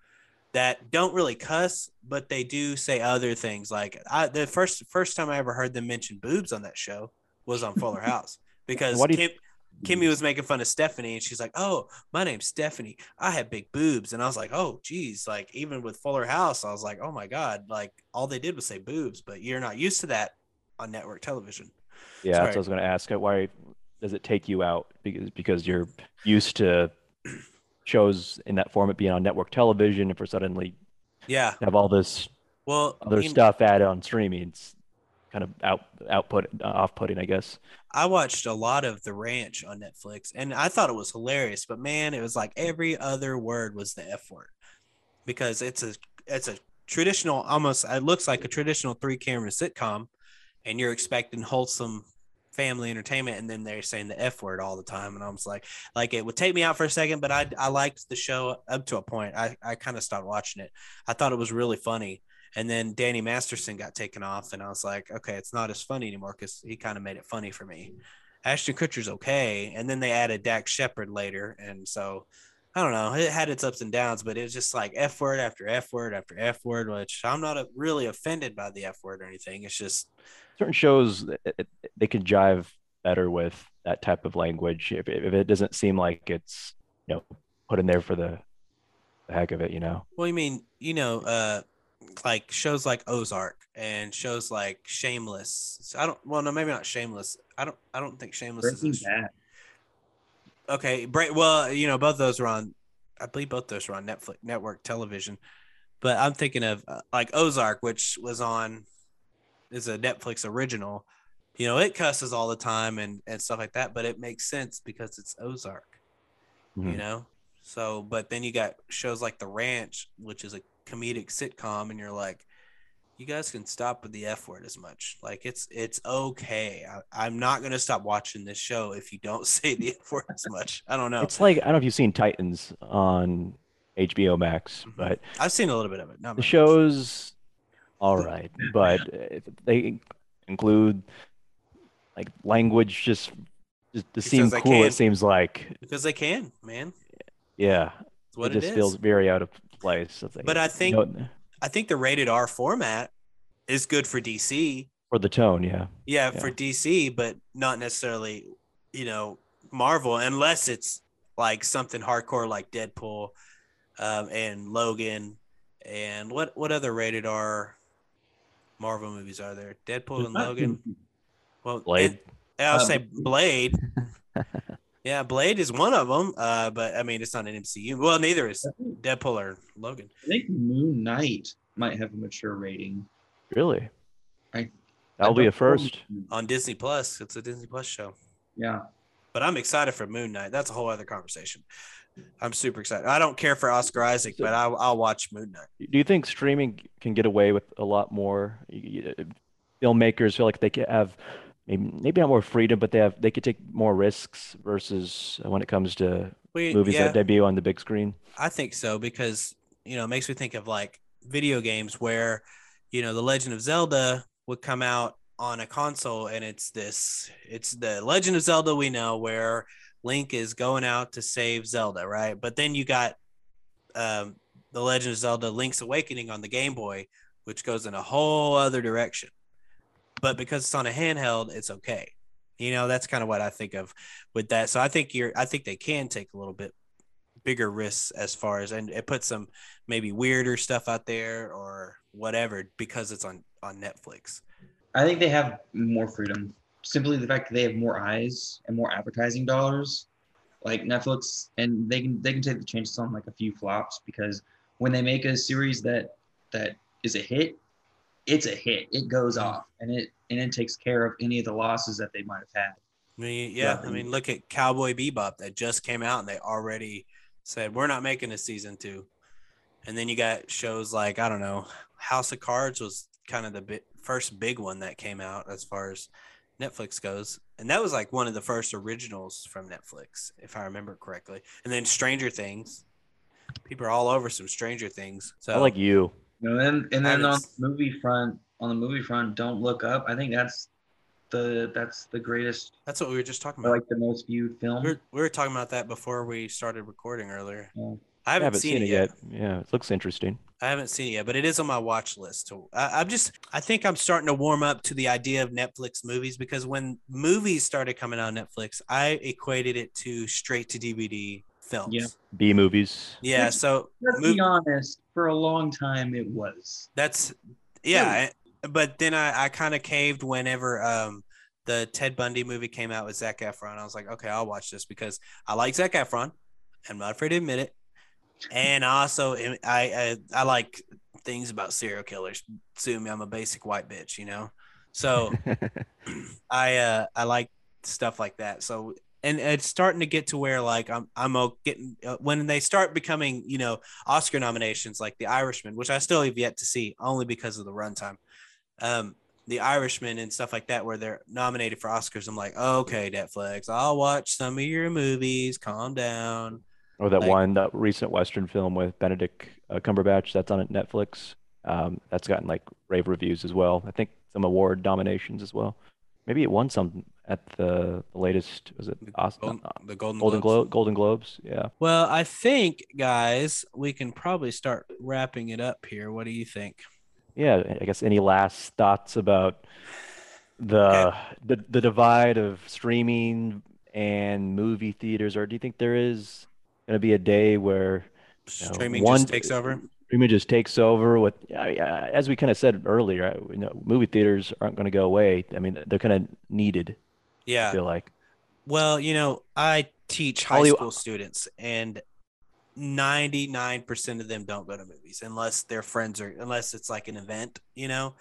that don't really cuss, but they do say other things. Like I, the first first time I ever heard them mention boobs on that show was on Fuller House because you- Kim, Kimmy was making fun of Stephanie, and she's like, "Oh, my name's Stephanie. I have big boobs," and I was like, "Oh, geez." Like even with Fuller House, I was like, "Oh my god!" Like all they did was say boobs, but you're not used to that on network television. Yeah, that's what I was going to ask. Why does it take you out? Because because you're used to shows in that format being on network television, and for suddenly Yeah. have all this Well, other you- stuff added on streaming, it's kind of out output uh, off putting, I guess. I watched a lot of The Ranch on Netflix and I thought it was hilarious, but man, it was like every other word was the F word because it's a it's a traditional almost it looks like a traditional three camera sitcom and you're expecting wholesome family entertainment and then they're saying the F word all the time and I was like like it would take me out for a second, but I I liked the show up to a point. I, I kind of stopped watching it. I thought it was really funny. And then Danny Masterson got taken off, and I was like, okay, it's not as funny anymore because he kind of made it funny for me. Ashton Kutcher's okay, and then they added Dax Shepard later, and so I don't know. It had its ups and downs, but it was just like F word after F word after F word, which I'm not really offended by the F word or anything. It's just Certain shows it, it- they can jive better with that type of language if if it doesn't seem like it's you know put in there for the, the heck of it, you know. Well, you mean, you know, uh, like shows like Ozark and shows like Shameless. So I don't. Well, no, maybe not Shameless. I don't. I don't think Shameless Breaking is. A, Bad. okay, break. Well, you know, both those are on. I believe both those are on Netflix network television. But I'm thinking of uh, like Ozark, which was on, is a Netflix original. You know, it cusses all the time and and stuff like that, but it makes sense because it's Ozark you Mhm. know so but then you got shows like the ranch which is a comedic sitcom and you're like you guys can stop with the f word as much like it's it's okay I, i'm not going to stop watching this show if you don't say the f word as much i don't know It's like I don't know if you've seen Titans on HBO Max, Mhm. but i've seen a little bit of it not the show's all right, but they include like language just just to seem cool. It seems like because they can man yeah, it's what it it, just is feels very out of place. Like, But I you think- know, i think the rated r format is good for dc for the tone, yeah. Yeah, Yeah. for DC, but not necessarily, you know, Marvel, unless it's like something hardcore like Deadpool um, and Logan. And what what other rated R Marvel movies are there? Deadpool and Logan. Well, Blade. and- I'll Uh, say Blade. yeah, Blade is one of them. Uh, but I mean, it's not an MCU. Well, neither is Deadpool or Logan. I think Moon Knight might have a mature rating. Really? I- That'll be a first. on Disney Plus. It's a Disney Plus show. Yeah. but I'm excited for Moon Knight. That's a whole other conversation. I'm super excited. I don't care for Oscar Isaac, but I'll, I'll watch Moon Knight. Do you think streaming can get away with a lot more? Y- uh, Filmmakers feel like they can have maybe maybe not more freedom, but they have they could take more risks versus when it comes to We, movies yeah, that debut on the big screen. I think so because you know it makes me think of like video games where you know the Legend of Zelda would come out on a console and it's this it's the Legend of Zelda we know where Link is going out to save Zelda, right? But then you got um, the Legend of Zelda: Link's Awakening on the Game Boy, which goes in a whole other direction. But because it's on a handheld, it's okay. You know, that's kind of what I think of with that. So I think you're I think they can take a little bit bigger risks as far as and it puts some maybe weirder stuff out there or whatever because it's on on Netflix. I think they have more freedom. Simply the fact that they have more eyes and more advertising dollars, like Netflix, and they can they can take the chances on like a few flops because when they make a series that that is a hit, it's a hit. It goes off and it and it takes care of any of the losses that they might have had. I mean, yeah. I mean, look at Cowboy Bebop that just came out and they already said we're not making a season two. And then you got shows like I don't know, House of Cards was kind of the first big one that came out as far as Netflix goes, and that was like one of the first originals from Netflix, if I remember correctly. And then Stranger Things, people are all over some Stranger Things. So I like you. And then and then on the movie front, on the movie front, don't look up. I think that's the that's the greatest, that's what we were just talking or about. like the most viewed film. we were, we were talking about that before we started recording earlier. Yeah. I I haven't, haven't seen, it yet. Yeah, it looks interesting. I haven't seen it yet, but it is on my watch list. To, I, I'm just, I think I'm starting to warm up to the idea of Netflix movies because when movies started coming out on Netflix, I equated it to straight to DVD films. Yeah. B movies. Yeah. Which- So Let's Mov- be honest. For a long time, it was. that's, yeah. But then I, I kind of caved whenever um, the Ted Bundy movie came out with Zac Efron. I was like, okay, I'll watch this because I like Zac Efron. I'm not afraid to admit it. And also, I, I, I like things about serial killers. Sue me, I'm a basic white bitch, you know? So I uh I like stuff like that. So and it's starting to get to where like I'm I'm getting uh, when they start becoming you know Oscar nominations like The Irishman, which I still have yet to see only because of the runtime. Um, The Irishman and stuff like that, where they're nominated for Oscars. I'm like, okay, Netflix, I'll watch some of your movies. Calm down. Or that Like- one, that recent Western film with Benedict uh, Cumberbatch that's on Netflix. Um, that's gotten like rave reviews as well. I think some award nominations as well. Maybe it won some at the, the latest. Was it The Golden, uh, the Golden, Golden Globes. Globe? Golden Globes. Yeah. Well, I think guys, we can probably start wrapping it up here. What do you think? Yeah. I guess any last thoughts about the the the divide of streaming and movie theaters, or do you think there is going to be a day where know, Streaming one- just takes over. streaming just takes over with I mean, as we kind of said earlier you know movie theaters aren't going to go away i mean they're kind of needed i Yeah. feel like Well, you know, I teach high Holly- school students, and 99% of them don't go to movies unless their friends are, unless it's like an event, you know?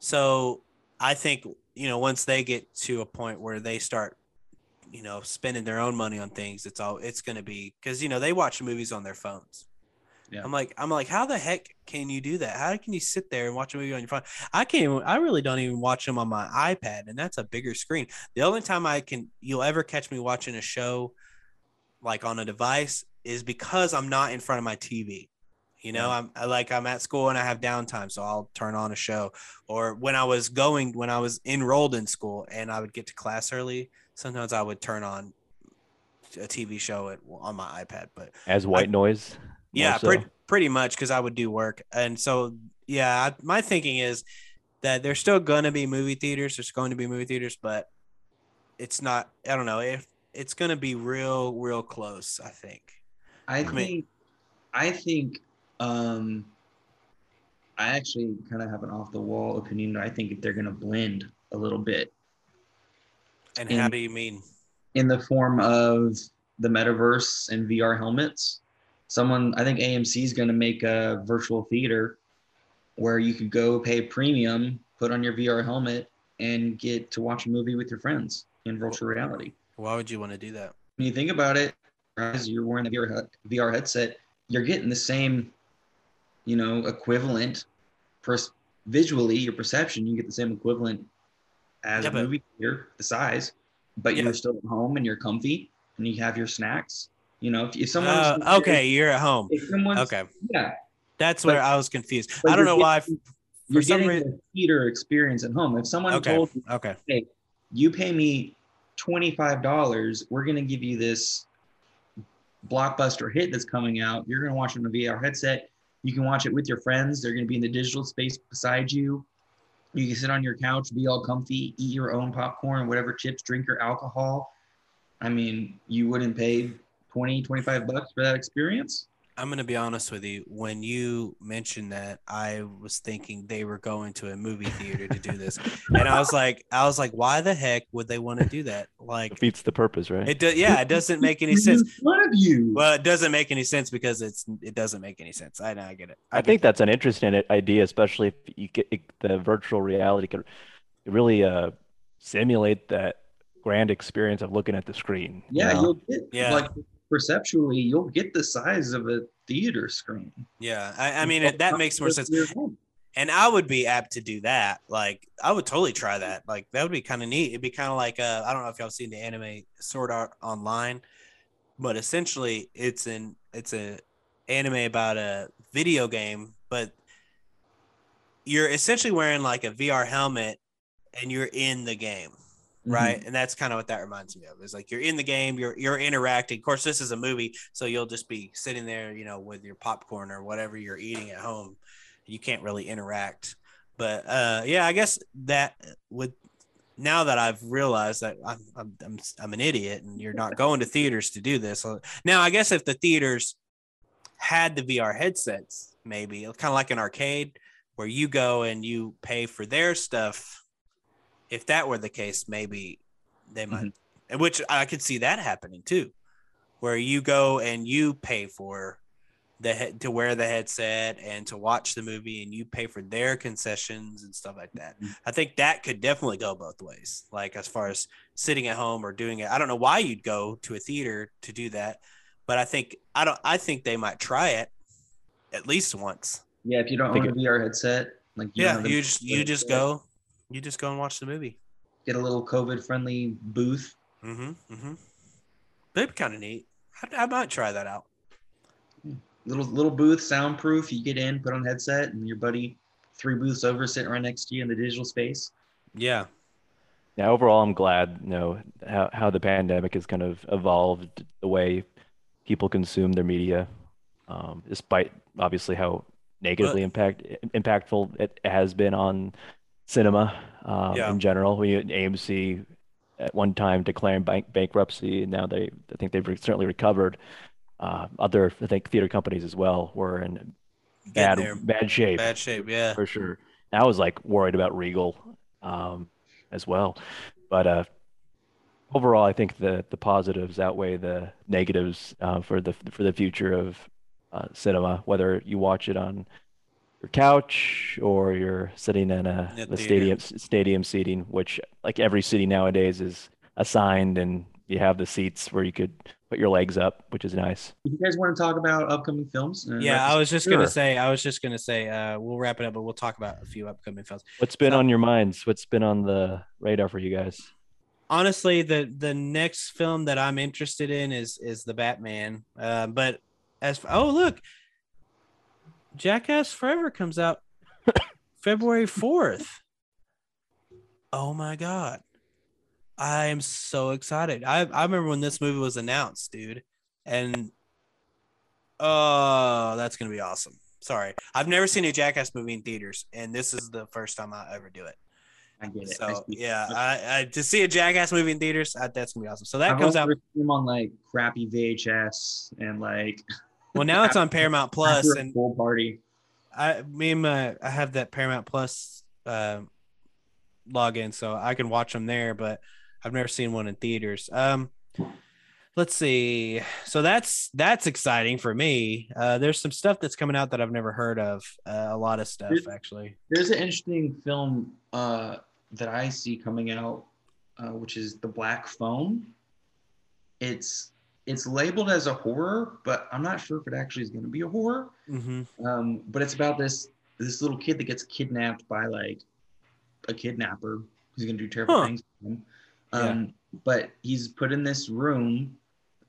So I think, you know, once they get to a point where they start, you know, spending their own money on things, it's all, it's going to be, because, you know, they watch movies on their phones. Yeah. I'm like, I'm like, how the heck can you do that? How can you sit there and watch a movie on your phone? I can't even, I really don't even watch them on my iPad, and that's a bigger screen. The only time I can, you'll ever catch me watching a show like on a device is because I'm not in front of my TV. You know. I'm I, like I'm at school and I have downtime, so I'll turn on a show. Or when I was going, when I was enrolled in school and I would get to class early, sometimes I would turn on a TV show at, on my iPad. But as white noise yeah, so. pretty pretty much because I would do work, and so yeah, I, my thinking is that there's still going to be movie theaters. There's going to be movie theaters, but it's not. I don't know if it's going to be real, real close. I think. I mean- think, I think, um, I actually kind of have an off the wall opinion. I think if they're going to blend a little bit And In- how do you mean? in the form of the metaverse and VR helmets. Someone, I think AMC is going to make a virtual theater where you could go pay a premium, put on your VR helmet, and get to watch a movie with your friends in virtual reality. Why would you want to do that? when you think about it, as you're wearing the VR, VR headset, you're getting the same, you know, equivalent, pers- visually, your perception, you get the same equivalent as Yeah, a movie theater, the size, but Yeah. you're still at home and you're comfy and you have your snacks. You know, if, if someone, Uh, okay, you're at home. if someone's, Okay, yeah, that's But- where I was confused. I don't know why. getting- you're some getting reason- the theater experience at home. If someone Okay, told you, okay, you pay me $25 we're going to give you this blockbuster hit that's coming out you're going to watch it on a vr headset you can watch it with your friends they're going to be in the digital space beside you you can sit on your couch be all comfy eat your own popcorn whatever chips drink your alcohol. I mean you wouldn't pay 20 25 bucks for that experience I'm gonna be honest with you. When you mentioned that, I was thinking they were going to a movie theater to do this, and I was like, I was like, why the heck would they want to do that? Like, defeats the purpose right it does. Yeah, it doesn't make any sense. One of you. Well, it doesn't make any sense because it's it doesn't make any sense. I know, I get it. I get think that's an interesting idea, especially if you get it- the virtual reality could really uh, simulate that grand experience of looking at the screen. you yeah, know? you'll get Yeah. like perceptually, you'll get the size of a theater screen. Yeah, I, I mean it, that makes more sense, and I would be apt to do that. Like, I would totally try that. Like, that would be kind of neat. It'd be kind of like uh, I don't know if y'all seen the anime Sword Art Online, but essentially it's an it's a anime about a video game, but you're essentially wearing like a VR helmet and you're in the game. Mm-hmm. right? And that's kind of what that reminds me of. Is like you're in the game, you're you're interacting. Of course, this is a movie, so you'll just be sitting there, you know, with your popcorn or whatever you're eating at home. You can't really interact. But uh, yeah, I guess that uh, would now that I've realized that I'm, I'm, I'm, I'm an idiot and you're not going to theaters to do this. So now, I guess if the theaters had the VR headsets, maybe kind of like an arcade where you go and you pay for their stuff. If that were the case, maybe they might, mm-hmm. which I could see that happening too, where you go and you pay for the head to wear the headset and to watch the movie and you pay for their concessions and stuff like that. Mm-hmm. I think that could definitely go both ways. Like as far as sitting at home or doing it. I don't know why you'd go to a theater to do that, but I think I don't I think they might try it at least once. Yeah, if you don't own a VR headset, like you Yeah, you just you just go you just go and watch the movie. Get a little COVID friendly booth. Mm-hmm. Mm-hmm. That'd be kind of neat. I, I might try that out little little booth, soundproof. You get in, put on headset, and your buddy three booths over sitting right next to you in the digital space. Yeah. Yeah. Overall, I'm glad you know how how the pandemic has kind of evolved the way people consume their media, um, despite obviously how negatively impact impactful it has been on cinema um, yeah. in general. We AMC at one time declaring bank bankruptcy, and now they I think they've certainly recovered uh, other I think theater companies as well were in bad bad shape. Bad shape, yeah, for sure. I was like worried about Regal um, as well, but uh, overall, I think the the positives outweigh the negatives uh, for the for the future of uh, cinema. Whether you watch it on your couch or you're sitting in a the stadium stadium seating, which like every city nowadays is assigned and you have the seats where you could put your legs up, which is nice. You guys want to talk about upcoming films? Yeah, I was just sure. gonna say, I was just gonna say, uh, we'll wrap it up, but we'll talk about a few upcoming films. What's been so, on your minds? What's been on the radar for you guys? Honestly, the the next film that I'm interested in is is the Batman. Uh, but as oh look, Jackass Forever comes out February fourth. Oh my god. I am so excited. I I remember when this movie was announced, dude, and oh, that's gonna be awesome. Sorry, I've never seen a Jackass movie in theaters, and this is the first time I ever do it. I get it. So yeah, I, I, to see a Jackass movie in theaters, I, that's gonna be awesome. So that I comes out on like crappy VHS and like. Well, now it's on Paramount Plus and full party. I me and my I have that Paramount Plus uh, login, so I can watch them there. But I've never seen one in theaters. Um, let's see. So that's that's exciting for me. Uh, there's some stuff that's coming out that I've never heard of. Uh, a lot of stuff there's, actually. There's an interesting film uh, that I see coming out, uh, which is The Black Phone. It's it's labeled as a horror, but I'm not sure if it actually is going to be a horror. Mm-hmm. Um, but it's about this this little kid that gets kidnapped by like a kidnapper who's going to do terrible huh. things to him. Um, yeah. But he's put in this room,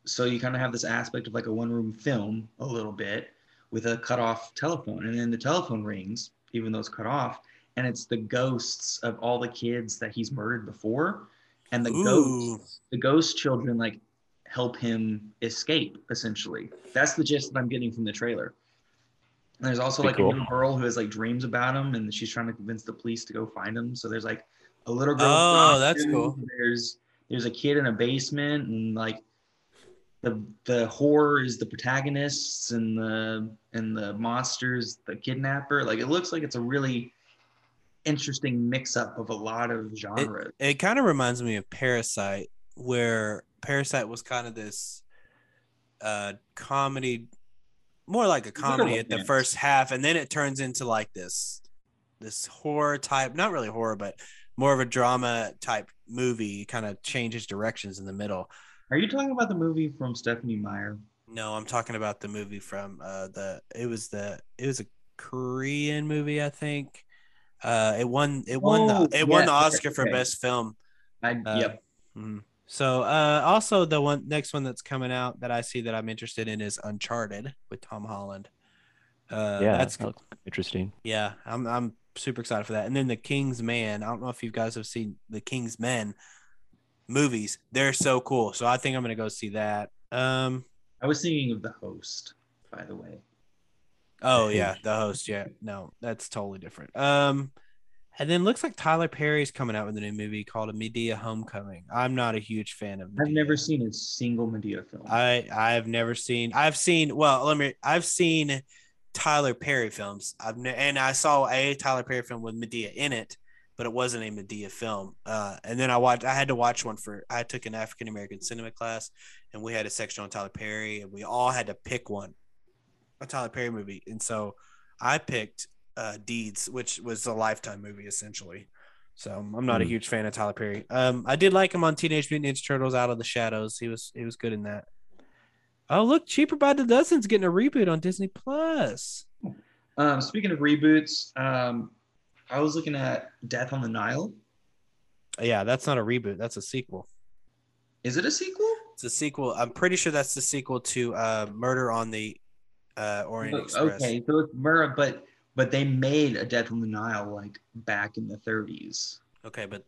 so you kind of have this aspect of like a one room film a little bit with a cut off telephone. And then the telephone rings, even though it's cut off, and it's the ghosts of all the kids that he's murdered before. And the Ooh. ghosts, the ghost children, like help him escape, essentially. That's the gist that I'm getting from the trailer. And there's also like cool. a little girl who has like dreams about him, and she's trying to convince the police to go find him. So there's like a little girl. Oh, that's cool. There's there's a kid in a basement, and like the the horror is the protagonists, and the and the monsters the kidnapper. Like it looks like it's a really interesting mix up of a lot of genres. It, it kind of reminds me of Parasite, where Parasite was kind of this uh comedy more like a comedy at the first half and then it turns into like this this horror type not really horror but more of a drama type movie, kind of changes directions in the middle. Are you talking about the movie from Stephenie Meyer? No, I'm talking about the movie from uh the it was the it was a Korean movie, I think. Uh it won it won oh, the it won the Oscar okay. for best film. I, uh, yep. Mm-hmm. So uh also the one next one that's coming out that I see that I'm interested in is Uncharted with Tom Holland. Uh yeah, that's interesting. Yeah, I'm I'm super excited for that. And then the King's Man. I don't know if you guys have seen the King's Men, movies. They're so cool. So I think I'm gonna go see that. Um. I was thinking of the host, by the way. Oh yeah, the host. Yeah, no, that's totally different. Um, and then looks like Tyler Perry's coming out with a new movie called A Madea Homecoming. I'm not a huge fan of. I've never seen a single Madea film. I I've never seen. I've seen. Well, let me. I've seen Tyler Perry films. I've ne- and I saw a Tyler Perry film with Madea in it, but it wasn't a Madea film. Uh, and then I watched. I had to watch one for. I took an African American cinema class, and we had a section on Tyler Perry, and we all had to pick one, a Tyler Perry movie, and so I picked uh, Deeds, which was a Lifetime movie essentially. So I'm not a Hmm. huge fan of Tyler Perry. Um, I did like him on Teenage Mutant Ninja Turtles: Out of the Shadows. He was he was good in that. Oh look, Cheaper by the Dozen's getting a reboot on Disney Plus. Um, speaking of reboots, um, I was looking at Death on the Nile. Yeah, that's not a reboot. That's a sequel. Is it a sequel? It's a sequel. I'm pretty sure that's the sequel to uh, Murder on the uh, Orient Express. Okay, so it's Murrah, but but they made a Death on the Nile like back in the 30s. Okay, but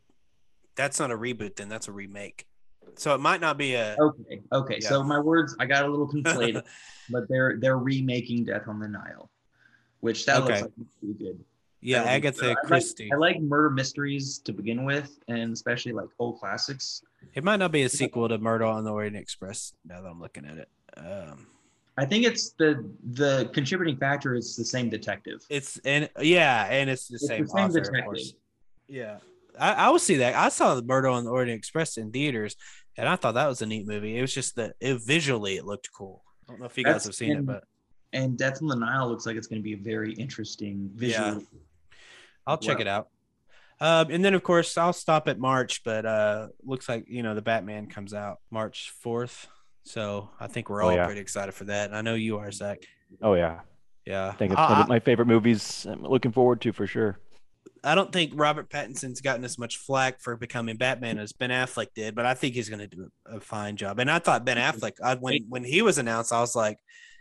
that's not a reboot. Then that's a remake. So it might not be a. Okay, okay. So my words, I got a little conflated, but they're they're remaking Death on the Nile, which that looks like pretty good. yeah, Agatha good. I like- Christie. I like murder mysteries to begin with, and especially like old classics. It might not be a sequel to Murder on the Orient Express. Now that I'm looking at it, um, I think it's the the contributing factor is the same detective. it's and yeah, and it's the It's the same, same author, detective. Yeah, I, I will see that. I saw the Murder on the Orient Express in theaters, and I thought that was a neat movie. It was just that it visually it looked cool. I don't know if you guys have seen it, but And Death on the Nile looks like it's going to be a very interesting visual. Yeah. I'll check Wow. it out. Um, and then of course I'll stop at March, but uh, looks like you know the Batman comes out March fourth, so I think we're Oh, all yeah. pretty excited for that. And I know you are, Zack. Oh yeah, Yeah, I think it's I, one of my favorite movies. I'm looking forward to for sure. I don't think Robert Pattinson's gotten as much flack for becoming Batman as Ben Affleck did, but I think he's going to do a fine job. And I thought Ben Affleck, I, when when he was announced, I was like,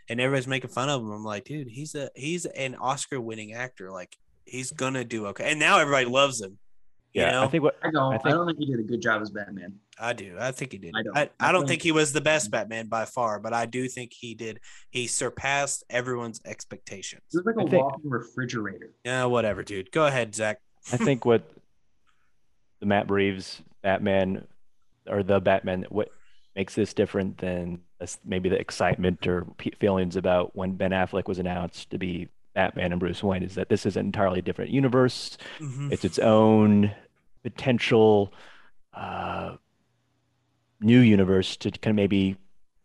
and everybody's making fun of him. I'm like, dude, he's a he's an Oscar-winning actor. Like he's gonna do okay. And now everybody loves him. You Yeah, know? I think what I don't. I I, think- don't think he did a good job as Batman. I do. I think he did. I I don't. don't. I, I don't think- think he was the best Batman by far, but I do think he did. He surpassed everyone's expectations. He was like a think- walking refrigerator. Yeah, whatever, dude. Go ahead, Zack. I think what the Matt Reeves Batman or the Batman what makes this different than maybe the excitement or feelings about when Ben Affleck was announced to be Batman and Bruce Wayne is that this is an entirely different universe. Mhm. It's its own potential uh, new universe to kind of maybe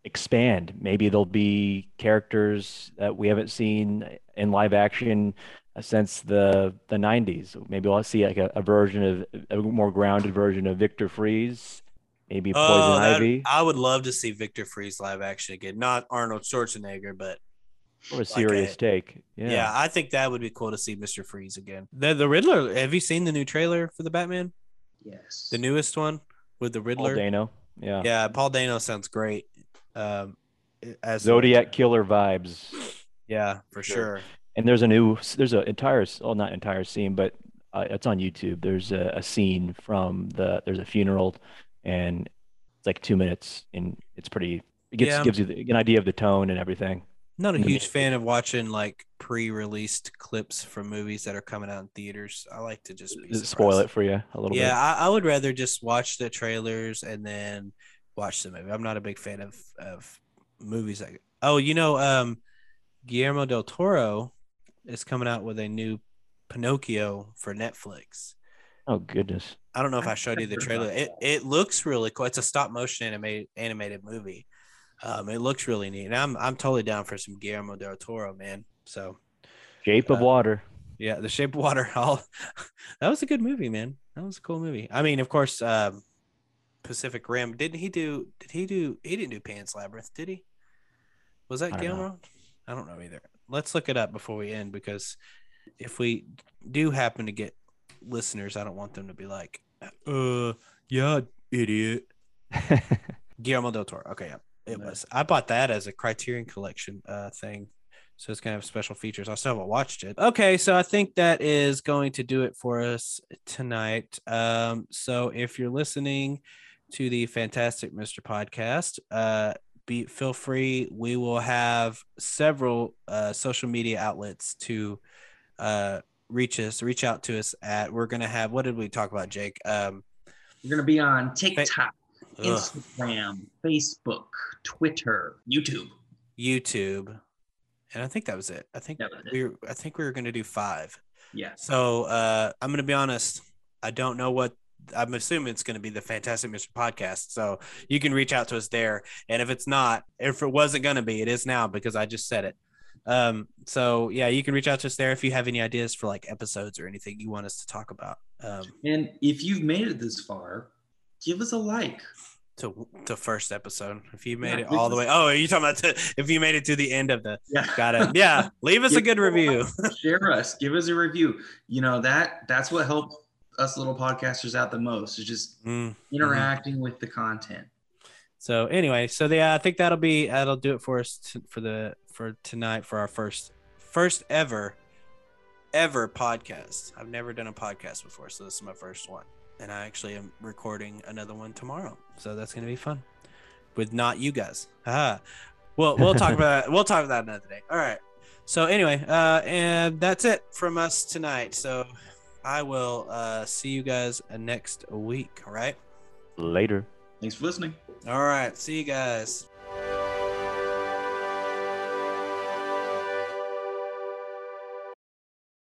expand. Maybe there'll be characters that we haven't seen in live action uh, since the the 90s. Maybe we'll see like a, a version of a more grounded version of Victor Fries, maybe Poison Oh, that- Ivy, I would love to see Victor Fries live action again. Not Arnold Schwarzenegger, but or a serious a- take. yeah. Yeah. I think that would be cool to see Mr. Freeze again. The the Riddler. Have you seen the new trailer for the Batman? Yes. The newest one with the Riddler. Paul Dano. Yeah. Yeah, Paul Dano sounds great. Um, as Zodiac killer vibes. Yeah, for Sure. sure. And there's a new, there's an entire, well, not entire scene, but uh, it's on YouTube. There's a, a scene from the, there's a funeral, and it's like two minutes, and it's pretty. It gets Yeah. gives you the, an idea of the tone and everything. Not a huge fan of watching like pre-released clips from movies that are coming out in theaters. I like to just be spoil it for you a little Yeah, bit. I, I would rather just watch the trailers and then watch the movie. I'm not a big fan of of movies like. Oh, you know, um, Guillermo del Toro is coming out with a new Pinocchio for Netflix. Oh goodness. I don't know if I showed you the trailer. It it looks really cool. It's a stop motion animated animated movie. Um, it looks really neat. And I'm I'm totally down for some Guillermo del Toro, man. So Shape of Uh, Water. yeah, The Shape of Water. All that was a good movie, man. That was a cool movie. I mean, of course, um, Pacific Rim. Didn't he do? Did he do? He didn't do Pan's Labyrinth, did he? Was that I know. Guillermo? I don't know either. Let's look it up before we end because if we do happen to get listeners, I don't want them to be like, "Uh, yeah, idiot." Guillermo del Toro. Okay, yeah, it was. I bought that as a Criterion Collection uh thing, so it's gonna have special features. I still haven't watched it. Okay, so I think that is going to do it for us tonight. Um, so if you're listening, to the Fantastic Mr. Podcast. Uh, be feel free. We will have several uh, social media outlets to uh, reach us, reach out to us at. We're gonna have. What did we talk about, Jake? Um, We're gonna be on TikTok, ugh, Instagram, Facebook, Twitter, YouTube. YouTube, and I think that was it. I think we. Were, I think we were gonna do five. Yeah. So uh, I'm gonna be honest. I don't know what. I'm assuming it's going to be the Fantastic Mr. Podcast. So you can reach out to us there. And if it's not, if it wasn't going to be, it is now because I just said it. Um, so yeah, you can reach out to us there if you have any ideas for like episodes or anything you want us to talk about. Um, And if you've made it this far, give us a like. to to first episode, if you made Yeah, it all the way. Oh, are you talking about to, if you made it to the end of the? Yeah. Got it. Yeah, leave us a good review. Share us. Give us a review. You know that that's what helps us little podcasters out the most. Is just Mm. interacting with the content. So anyway, so yeah, I think that'll be that'll do it for us t- for the for tonight for our first first ever ever podcast. I've never done a podcast before, so this is my first one, and I actually am recording another one tomorrow. So that's gonna be fun with not you guys. Ah, well, we'll talk about that. we'll talk about that another day. All right. So anyway, uh, and that's it from us tonight. So I will uh, see you guys uh, next week. All right. Later. Thanks for listening. All right. See you guys.